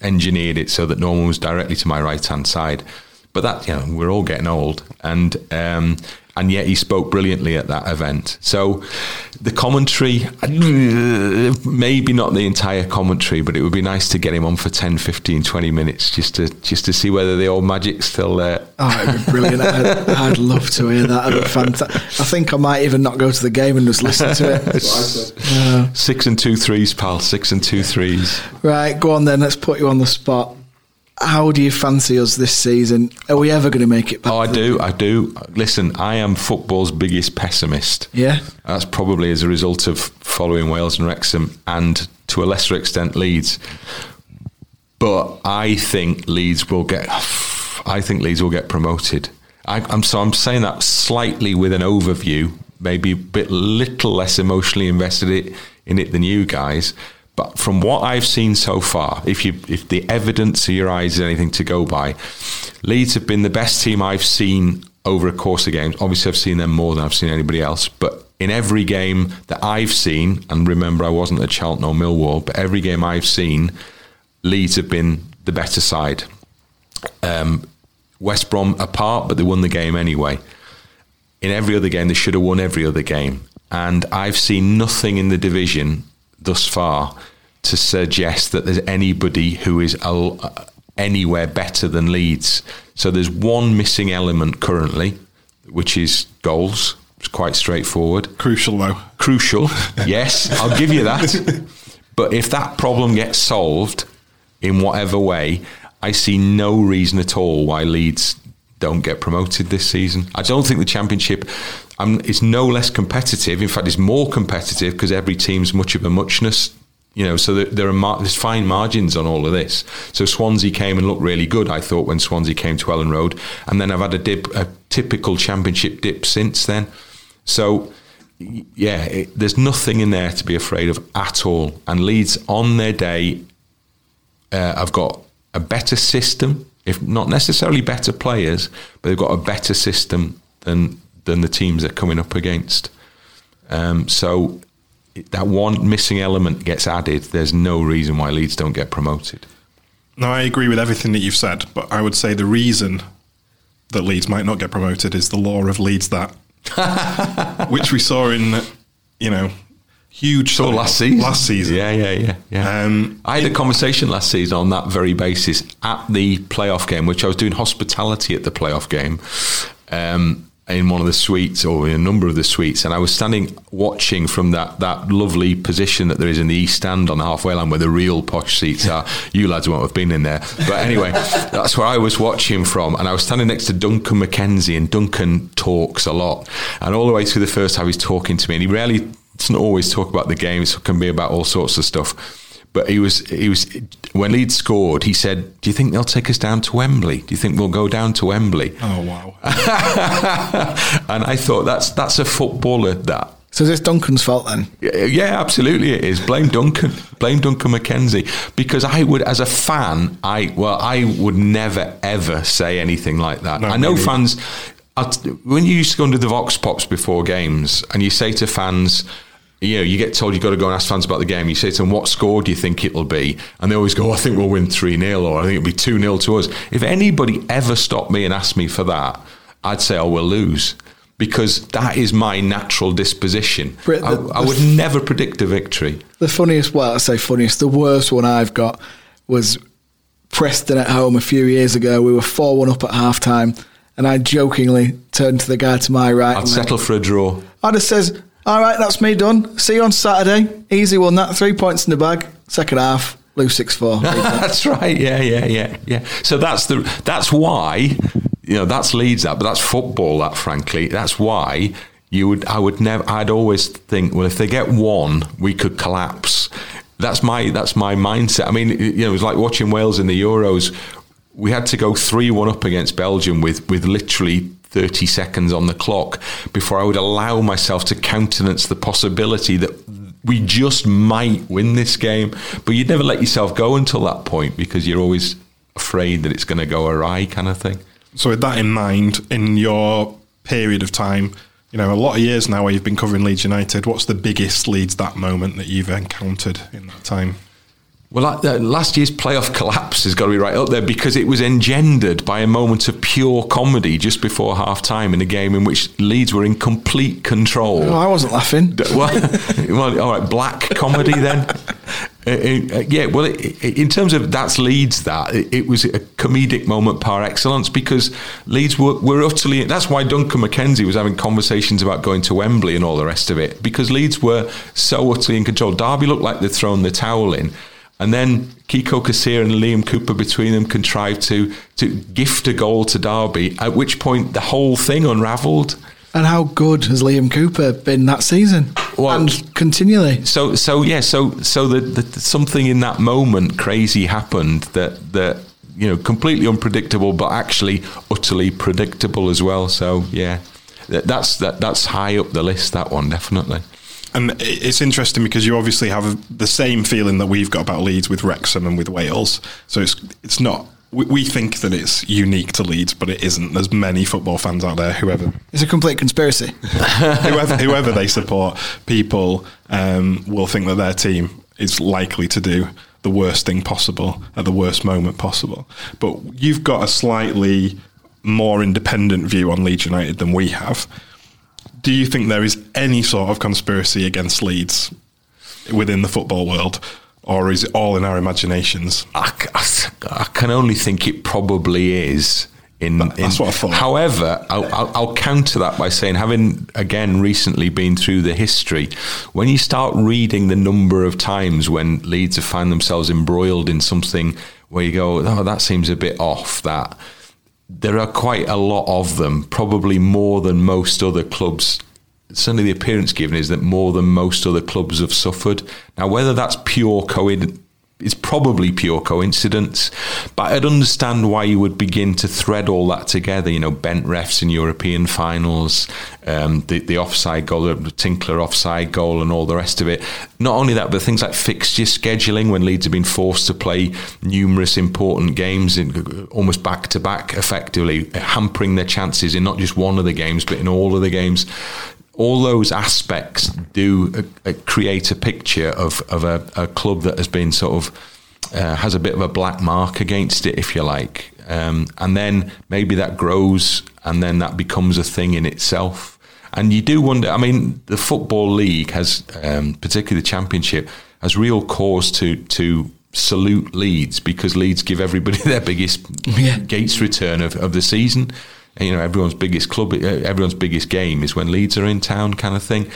Speaker 7: engineered it so that Norman was directly to my right hand side. But that, you know, we're all getting old, and um, and yet he spoke brilliantly at that event. So the commentary, maybe not the entire commentary, but it would be nice to get him on for 10, 15, 20 minutes just to just to see whether the old magic's still there.
Speaker 6: Oh, it'd be brilliant. I'd, I'd love to hear that. It'd be fantastic. I think I might even not go to the game and just listen to it. [laughs] That's what I said. Yeah.
Speaker 7: Six and two threes, pal. Six and two threes.
Speaker 6: Right, go on then. Let's put you on the spot. How do you fancy us this season? Are we ever going to make it back?
Speaker 7: Oh, I do. I do. Listen, I am football's biggest pessimist.
Speaker 6: Yeah.
Speaker 7: That's probably as a result of following Wales and Wrexham and to a lesser extent Leeds. But I think Leeds will get. I think Leeds will get promoted. I, I'm so I'm saying that slightly with an overview, maybe a bit little less emotionally invested in it than you guys. But from what I've seen so far, if you if the evidence of your eyes is anything to go by, Leeds have been the best team I've seen over a course of games. Obviously, I've seen them more than I've seen anybody else. But in every game that I've seen, and remember, I wasn't at Charlton or Millwall, but every game I've seen, Leeds have been the better side. Um, West Brom apart, but they won the game anyway. In every other game, they should have won every other game. And I've seen nothing in the division thus far to suggest that there's anybody who is a, uh, anywhere better than Leeds. So there's one missing element currently, which is goals. It's quite straightforward.
Speaker 5: Crucial though.
Speaker 7: Crucial, [laughs] yes, I'll give you that. But if that problem gets solved in whatever way, I see no reason at all why Leeds don't get promoted this season. I don't think the championship is no less competitive. In fact, it's more competitive because every team's much of a muchness. You know, so there, there are mar- there's fine margins on all of this. So Swansea came and looked really good. I thought when Swansea came to Elland Road, and then I've had a dip, a typical championship dip since then. So yeah, it, there's nothing in there to be afraid of at all. And Leeds on their day uh, have got a better system, if not necessarily better players, but they've got a better system than than the teams they're coming up against. Um, so that one missing element gets added. There's no reason why Leeds don't get promoted.
Speaker 5: No, I agree with everything that you've said, but I would say the reason that Leeds might not get promoted is the law of Leeds that, [laughs] which we saw in, you know, huge.
Speaker 7: So last season,
Speaker 5: Last season.
Speaker 7: yeah, yeah, yeah, yeah.
Speaker 5: Um,
Speaker 7: I had a conversation last season on that very basis at the playoff game, which I was doing hospitality at the playoff game. Um, in one of the suites or in a number of the suites and I was standing watching from that that lovely position that there is in the east stand on the halfway line where the real posh seats are. [laughs] You lads won't have been in there. But anyway [laughs] that's where I was watching from and I was standing next to Duncan McKenzie and Duncan talks a lot. And all the way through the first half he's talking to me and he rarely doesn't always talk about the game; it can be about all sorts of stuff but he was he was when Leeds scored he said do you think they'll take us down to Wembley do you think we'll go down to Wembley
Speaker 5: oh wow! [laughs]
Speaker 7: and I thought that's that's a footballer that.
Speaker 6: So is this Duncan's fault then?
Speaker 7: Yeah, absolutely it is. Blame Duncan. Blame Duncan McKenzie. Because I would, as a fan, I well, I would never ever say anything like that.
Speaker 5: No,
Speaker 7: I know fans. T- When you used to go into the Vox Pops before games, and you say to fans, you know, you get told you've got to go and ask fans about the game. You say to them, what score do you think it'll be? And they always go, I think we'll win 3 0, or I think it'll be 2 0 to us. If anybody ever stopped me and asked me for that, I'd say, oh, we'll lose. Because that is my natural disposition.
Speaker 6: Brit-
Speaker 7: I,
Speaker 6: the-
Speaker 7: I would never predict a victory.
Speaker 6: The funniest, well, I say funniest, the worst one I've got was Preston at home a few years ago. We were 4 1 up at half time, and I jokingly turned to the guy to my right.
Speaker 7: I'd
Speaker 6: and
Speaker 7: settle for a draw.
Speaker 6: I just says, All right, that's me done. See you on Saturday. Easy one, that. Three points in the bag. Second half. Lose six four. [laughs]
Speaker 7: that's right. Yeah, yeah, yeah, yeah. So that's the that's why you know that's Leeds that, but that's football. That frankly, that's why you would. I would never. I'd always think, well, if they get one, we could collapse. That's my that's my mindset. I mean, you know, it was like watching Wales in the Euros. We had to go three one up against Belgium with with literally 30 seconds on the clock before I would allow myself to countenance the possibility that we just might win this game. But you'd never let yourself go until that point because you're always afraid that it's going to go awry, kind of thing.
Speaker 5: So, with that in mind, in your period of time, you know, a lot of years now where you've been covering Leeds United, what's the biggest Leeds that moment that you've encountered in that time?
Speaker 7: Well, uh, last year's playoff collapse has got to be right up there because it was engendered by a moment of pure comedy just before half time in a game in which Leeds were in complete control.
Speaker 6: No, I wasn't laughing.
Speaker 7: Well, [laughs] well all right, black comedy then. [laughs] Uh, uh, yeah, well, it, it, in terms of that's Leeds, that it, it, was a comedic moment par excellence because Leeds were, were utterly. That's why Duncan McKenzie was having conversations about going to Wembley and all the rest of it because Leeds were so utterly in control. Derby looked like they'd thrown the towel in. And then Kiko Casilla and Liam Cooper between them contrived to to gift a goal to Derby, at which point the whole thing unravelled.
Speaker 6: And how good has Liam Cooper been that season? Well, and continually.
Speaker 7: So, so yeah, so so the, the, something in that moment crazy happened that that you know completely unpredictable, but actually utterly predictable as well. So yeah, that, that's that that's high up the list. That one definitely.
Speaker 5: And it's interesting because you obviously have the same feeling that we've got about Leeds with Wrexham and with Wales. So it's it's not. We, we think that it's unique to Leeds, but it isn't. There's many football fans out there. Whoever
Speaker 6: it's a complete conspiracy. [laughs]
Speaker 5: whoever, [laughs] whoever they support, people um, will think that their team is likely to do the worst thing possible at the worst moment possible. But you've got a slightly more independent view on Leeds United than we have do you think there is any sort of conspiracy against Leeds within the football world? Or is it all in our imaginations?
Speaker 7: I, I, I can only think it probably is. In,
Speaker 5: That's
Speaker 7: in,
Speaker 5: what I thought.
Speaker 7: However, I'll, I'll, I'll, counter that by saying, having again recently been through the history, when you start reading the number of times when Leeds have found themselves embroiled in something where you go, oh, that seems a bit off, that there are quite a lot of them, probably more than most other clubs. Certainly, the appearance given is that more than most other clubs have suffered. Now, whether that's pure coincidence it's probably pure coincidence. But I'd understand why you would begin to thread all that together. You know, bent refs in European finals, um, the, the offside goal, the Tinkler offside goal, and all the rest of it. Not only that, but things like fixture scheduling when Leeds have been forced to play numerous important games in, almost back to back, effectively hampering their chances in not just one of the games, but in all of the games all those aspects do uh, uh, create a picture of, of a, a, club that has been sort of uh, has a bit of a black mark against it, if you like. Um, and then maybe that grows and then that becomes a thing in itself. And you do wonder, I mean, the Football League has, um, particularly the Championship, has real cause to, to salute Leeds because Leeds give everybody [laughs] their biggest yeah. gates return of, of the season you know everyone's biggest club, uh, everyone's biggest game is when Leeds are in town, kind of thing.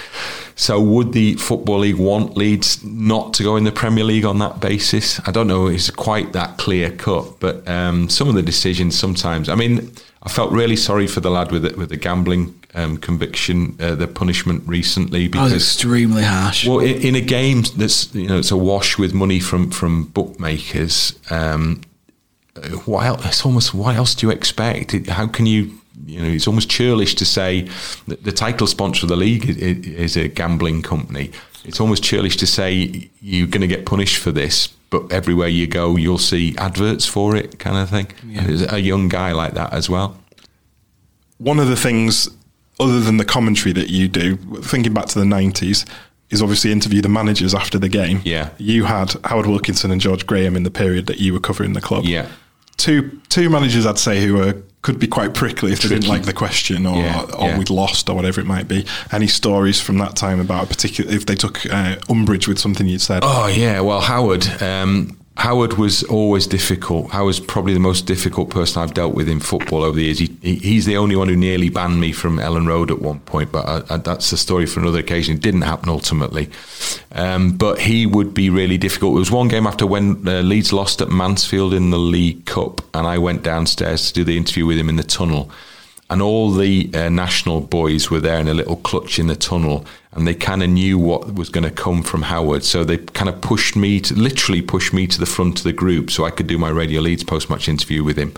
Speaker 7: So, would the football league want Leeds not to go in the Premier League on that basis? I don't know. It's quite that clear cut, but um, some of the decisions sometimes. I mean, I felt really sorry for the lad with the, with the gambling um, conviction, uh, the punishment recently
Speaker 6: because was extremely harsh.
Speaker 7: Well, in, in, a game that's you know it's a wash with money from from bookmakers. Um, what else, it's almost what else do you expect? How can you? You know, it's almost churlish to say that the title sponsor of the league is, a gambling company. It's almost churlish to say you're going to get punished for this, but everywhere you go, you'll see adverts for it, kind of thing. Yeah. a young guy like that as well.
Speaker 5: One of the things, other than the commentary that you do, thinking back to the '90s, is obviously interview the managers after the game.
Speaker 7: Yeah,
Speaker 5: you had Howard Wilkinson and George Graham in the period that you were covering the club.
Speaker 7: Yeah,
Speaker 5: two two managers I'd say who were could be quite prickly if Tricky. they didn't like the question or, yeah, or yeah. we'd lost or whatever it might be. Any stories from that time about a particular if they took uh, umbrage with something you'd said?
Speaker 7: Oh yeah, well Howard. Um, Howard was always difficult. Howard's probably the most difficult person I've dealt with in football over the years. He, he, he's the only one who nearly banned me from Elland Road at one point, but I, I, that's a story for another occasion. It didn't happen ultimately. Um, but he would be really difficult. It was one game after when uh, Leeds lost at Mansfield in the League Cup, and I went downstairs to do the interview with him in the tunnel and all the uh, national boys were there in a little clutch in the tunnel and they kind of knew what was going to come from Howard. So they kind of pushed me to literally pushed me to the front of the group so I could do my Radio Leeds post-match interview with him.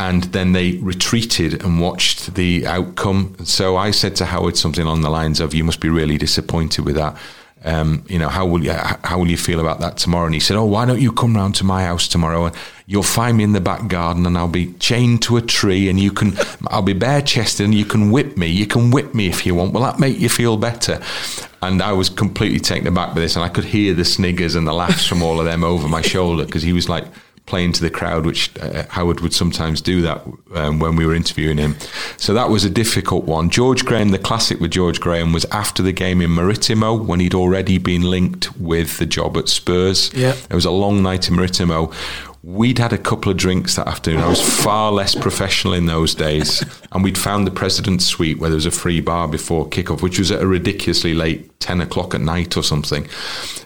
Speaker 7: And then they retreated and watched the outcome. So I said to Howard something along the lines of you must be really disappointed with that um, you know, how will you how will you feel about that tomorrow? And he said, oh, why don't you come round to my house tomorrow and you'll find me in the back garden and I'll be chained to a tree and you can [laughs] I'll be bare chested and you can whip me. You can whip me if you want. Will that make you feel better? And I was completely taken aback by this, and I could hear the sniggers and the laughs from all of them over my shoulder because he was like playing to the crowd, which uh, Howard would sometimes do that um, when we were interviewing him. So that was a difficult one. George Graham, the classic with George Graham, was after the game in Maritimo when he'd already been linked with the job at Spurs.
Speaker 6: Yeah.
Speaker 7: It was a long night in Maritimo. We'd had a couple of drinks that afternoon. I was far less professional in those days. And we'd found the President's Suite where there was a free bar before kickoff, which was at a ridiculously late 10 o'clock at night or something.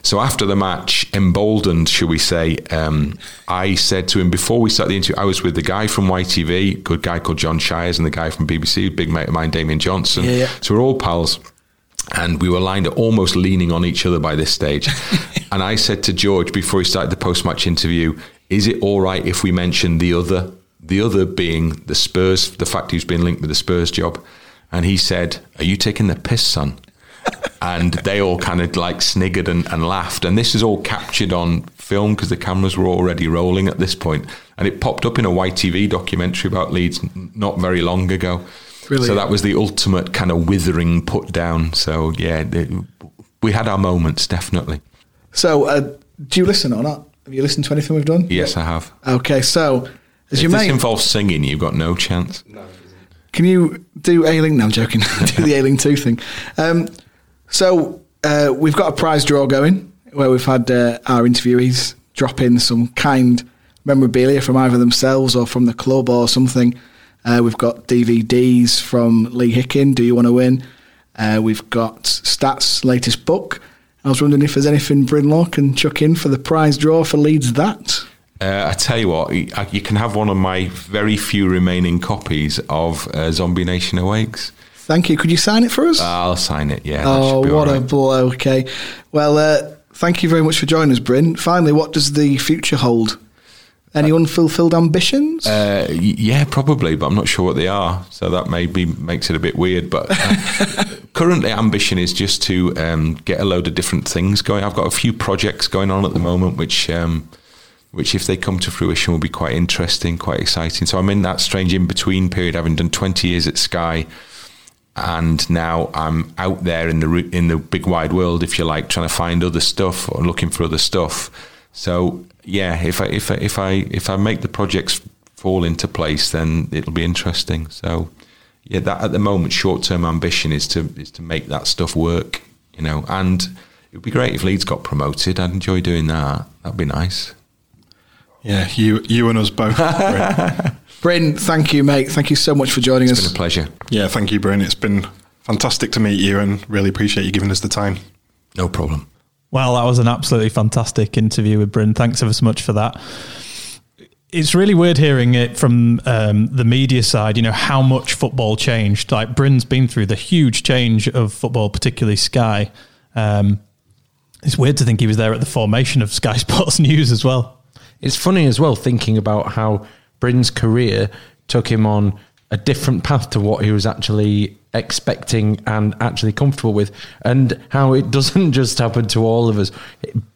Speaker 7: So after the match, emboldened, shall we say, um, I said to him before we started the interview, I was with the guy from YTV, good guy called John Shires, and the guy from BBC, big mate of mine, Damien Johnson.
Speaker 6: Yeah, yeah.
Speaker 7: So we're all pals and we were lined up almost leaning on each other by this stage. [laughs] and I said to George before he started the post match interview, is it all right if we mention the other? The other being the Spurs, the fact he's been linked with the Spurs job. And he said, Are you taking the piss, son? [laughs] and they all kind of like sniggered and, and laughed. And this is all captured on film because the cameras were already rolling at this point. And it popped up in a YTV documentary about Leeds not very long ago.
Speaker 6: Brilliant.
Speaker 7: So that was the ultimate kind of withering put down. So yeah, it, we had our moments definitely.
Speaker 6: So, uh, do you listen or not? Have you listened to anything we've done?
Speaker 7: Yes, I have.
Speaker 6: Okay, so as
Speaker 7: If
Speaker 6: your
Speaker 7: this
Speaker 6: mate,
Speaker 7: involves singing, you've got no chance.
Speaker 6: No, can you do A-Link? No, I'm joking. [laughs] do the A-Link 2 thing. Um, so, uh, we've got a prize draw going where we've had uh, our interviewees drop in some kind memorabilia from either themselves or from the club or something. Uh, we've got DVDs from Lee Hickin, Do You Want to Win? Uh, we've got Stats' latest book. I was wondering if there's anything Bryn Law can chuck in for the prize draw for Leeds That.
Speaker 7: Uh, I tell you what, you can have one of my very few remaining copies of uh, Zombie Nation Awakes.
Speaker 6: Thank you. Could you sign it for us?
Speaker 7: I'll sign it. Yeah.
Speaker 6: oh, what
Speaker 7: all
Speaker 6: a
Speaker 7: right.
Speaker 6: blow. Okay. Well, uh, thank you very much for joining us, Bryn. Finally, what does the future hold? Any unfulfilled ambitions?
Speaker 7: Uh, yeah, probably, but I'm not sure what they are. So that maybe makes it a bit weird. But uh, [laughs] currently, ambition is just to um, get a load of different things going. I've got a few projects going on at the moment, which, um, which if they come to fruition, will be quite interesting, quite exciting. So I'm in that strange in between period, having done 20 years at Sky. And now I'm out there in the in the big wide world, if you like, trying to find other stuff or looking for other stuff. So yeah, if I if I if I if I make the projects fall into place, then it'll be interesting. So yeah, that at the moment, short term ambition is to is to make that stuff work, you know. And it would be great if Leeds got promoted. I'd enjoy doing that. That'd be nice.
Speaker 5: Yeah, you you and us both. Bryn. [laughs]
Speaker 6: Bryn, thank you, mate. Thank you so much for joining
Speaker 7: It's
Speaker 6: us.
Speaker 7: It's been a pleasure.
Speaker 5: yeah, thank you, Bryn. It's been fantastic to meet you, and really appreciate you giving us the time.
Speaker 7: No problem.
Speaker 4: Well, that was an absolutely fantastic interview with Bryn. Thanks ever so much for that. It's really weird hearing it from um, the media side, you know, how much football changed. Like, Bryn's been through the huge change of football, particularly Sky. Um, it's weird to think he was there at the formation of Sky [laughs] Sports News as well.
Speaker 2: It's funny as well thinking about how Bryn's career took him on a different path to what he was actually expecting and actually comfortable with, and how it [laughs] doesn't just happen to all of us.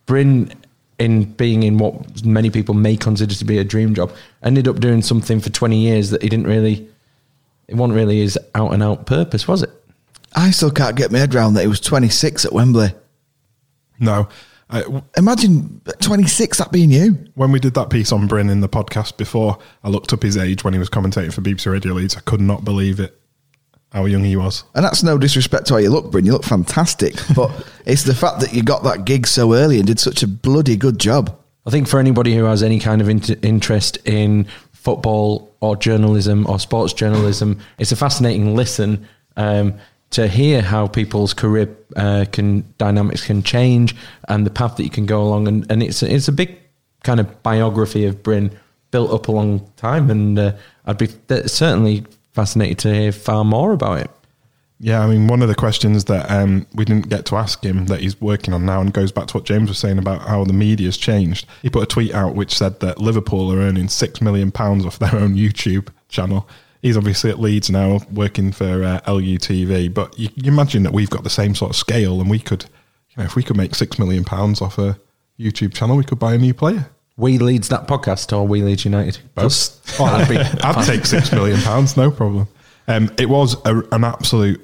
Speaker 2: Bryn, in being in what many people may consider to be a dream job, ended up doing something for 20 years that he didn't really, it wasn't really his out and out purpose, was it?
Speaker 3: I still can't get my head around that he was 26 at Wembley.
Speaker 5: No, I,
Speaker 3: Imagine 26 that being you.
Speaker 5: when we did that piece on Bryn in the podcast before, I looked up his age when he was commentating for BBC Radio Leeds. I could not believe it, how young he was.
Speaker 3: And that's no disrespect to how you look, Bryn. You look fantastic. [laughs] But it's the fact that you got that gig so early and did such a bloody good job.
Speaker 2: I think for anybody who has any kind of inter- interest in football or journalism or sports journalism, it's a fascinating listen um, to hear how people's career uh, can dynamics can change and the path that you can go along. And, and it's it's a big kind of biography of Bryn built up a long time. And uh, I'd be th- certainly fascinated to hear far more about it.
Speaker 5: Yeah, I mean, one of the questions that um, we didn't get to ask him that he's working on now and goes back to what James was saying about how the media's changed. He put a tweet out which said that Liverpool are earning £6 million off their own YouTube channel. He's obviously at Leeds now, working for uh, LUTV. But you, you imagine that we've got the same sort of scale and we could, you know, if we could make £6 million off a YouTube channel, we could buy a new player.
Speaker 2: We Leeds that podcast or We Leeds United?
Speaker 5: Both. Oh, I'd, be, [laughs] I'd take six million pounds, no problem. Um, it was a, an absolute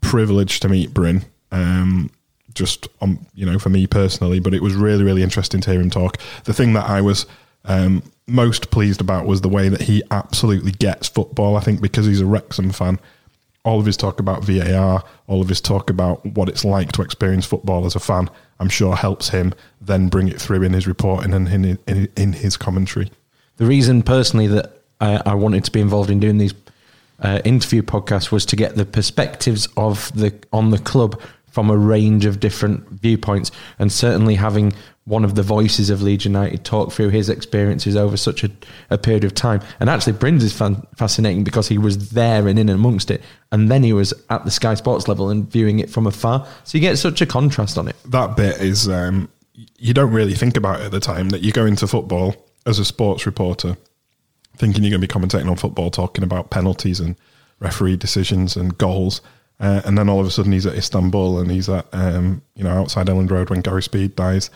Speaker 5: privilege to meet Bryn. Um, just um, you know, for me personally, but it was really, really interesting to hear him talk. The thing that I was um, most pleased about was the way that he absolutely gets football. I think because he's a Wrexham fan, all of his talk about VAR, all of his talk about what it's like to experience football as a fan, I'm sure helps him then bring it through in his reporting and in, in, in his commentary.
Speaker 2: The reason personally that I, I wanted to be involved in doing these uh, interview podcasts was to get the perspectives of the on the club from a range of different viewpoints, and certainly having one of the voices of Leeds United talk through his experiences over such a, a period of time. And actually, Bryn's is fan, fascinating because he was there and in and amongst it, and then he was at the Sky Sports level and viewing it from afar. So you get such a contrast on it.
Speaker 5: That bit is um, you don't really think about it at the time that you go into football as a sports reporter, thinking you're going to be commentating on football, talking about penalties and referee decisions and goals. Uh, and then all of a sudden he's at Istanbul and he's at um, you know outside Elland Road when Gary Speed dies.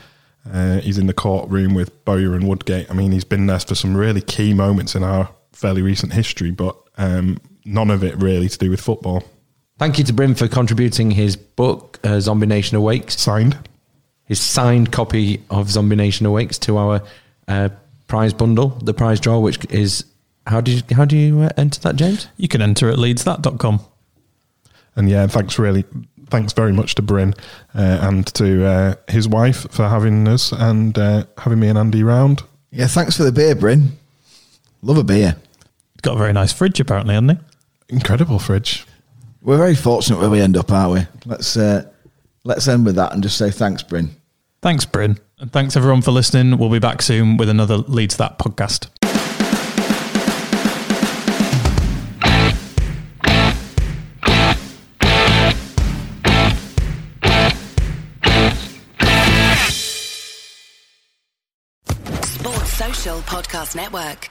Speaker 5: Uh, he's in the courtroom with Bowyer and Woodgate. I mean, he's been there for some really key moments in our fairly recent history, but um, none of it really to do with football.
Speaker 2: Thank you to Bryn for contributing his book, uh, Zombie Nation Awakes,
Speaker 5: Signed.
Speaker 2: his signed copy of Zombie Nation Awakes to our uh, prize bundle, the prize draw, which is how do you how do you uh, enter that, James?
Speaker 4: You can enter at leedsthat.com.
Speaker 5: And yeah, thanks really, thanks very much to Bryn uh, and to uh, his wife for having us and uh, having me and Andy round.
Speaker 3: Yeah, thanks for the beer, Bryn. Love a beer.
Speaker 4: Got a very nice fridge, apparently, hasn't he?
Speaker 5: Incredible fridge.
Speaker 3: We're very fortunate where we end up, aren't we? Let's uh, let's end with that and just say thanks, Bryn.
Speaker 4: Thanks, Bryn. And thanks, everyone, for listening. We'll be back soon with another Leeds That podcast.
Speaker 1: Podcast Network.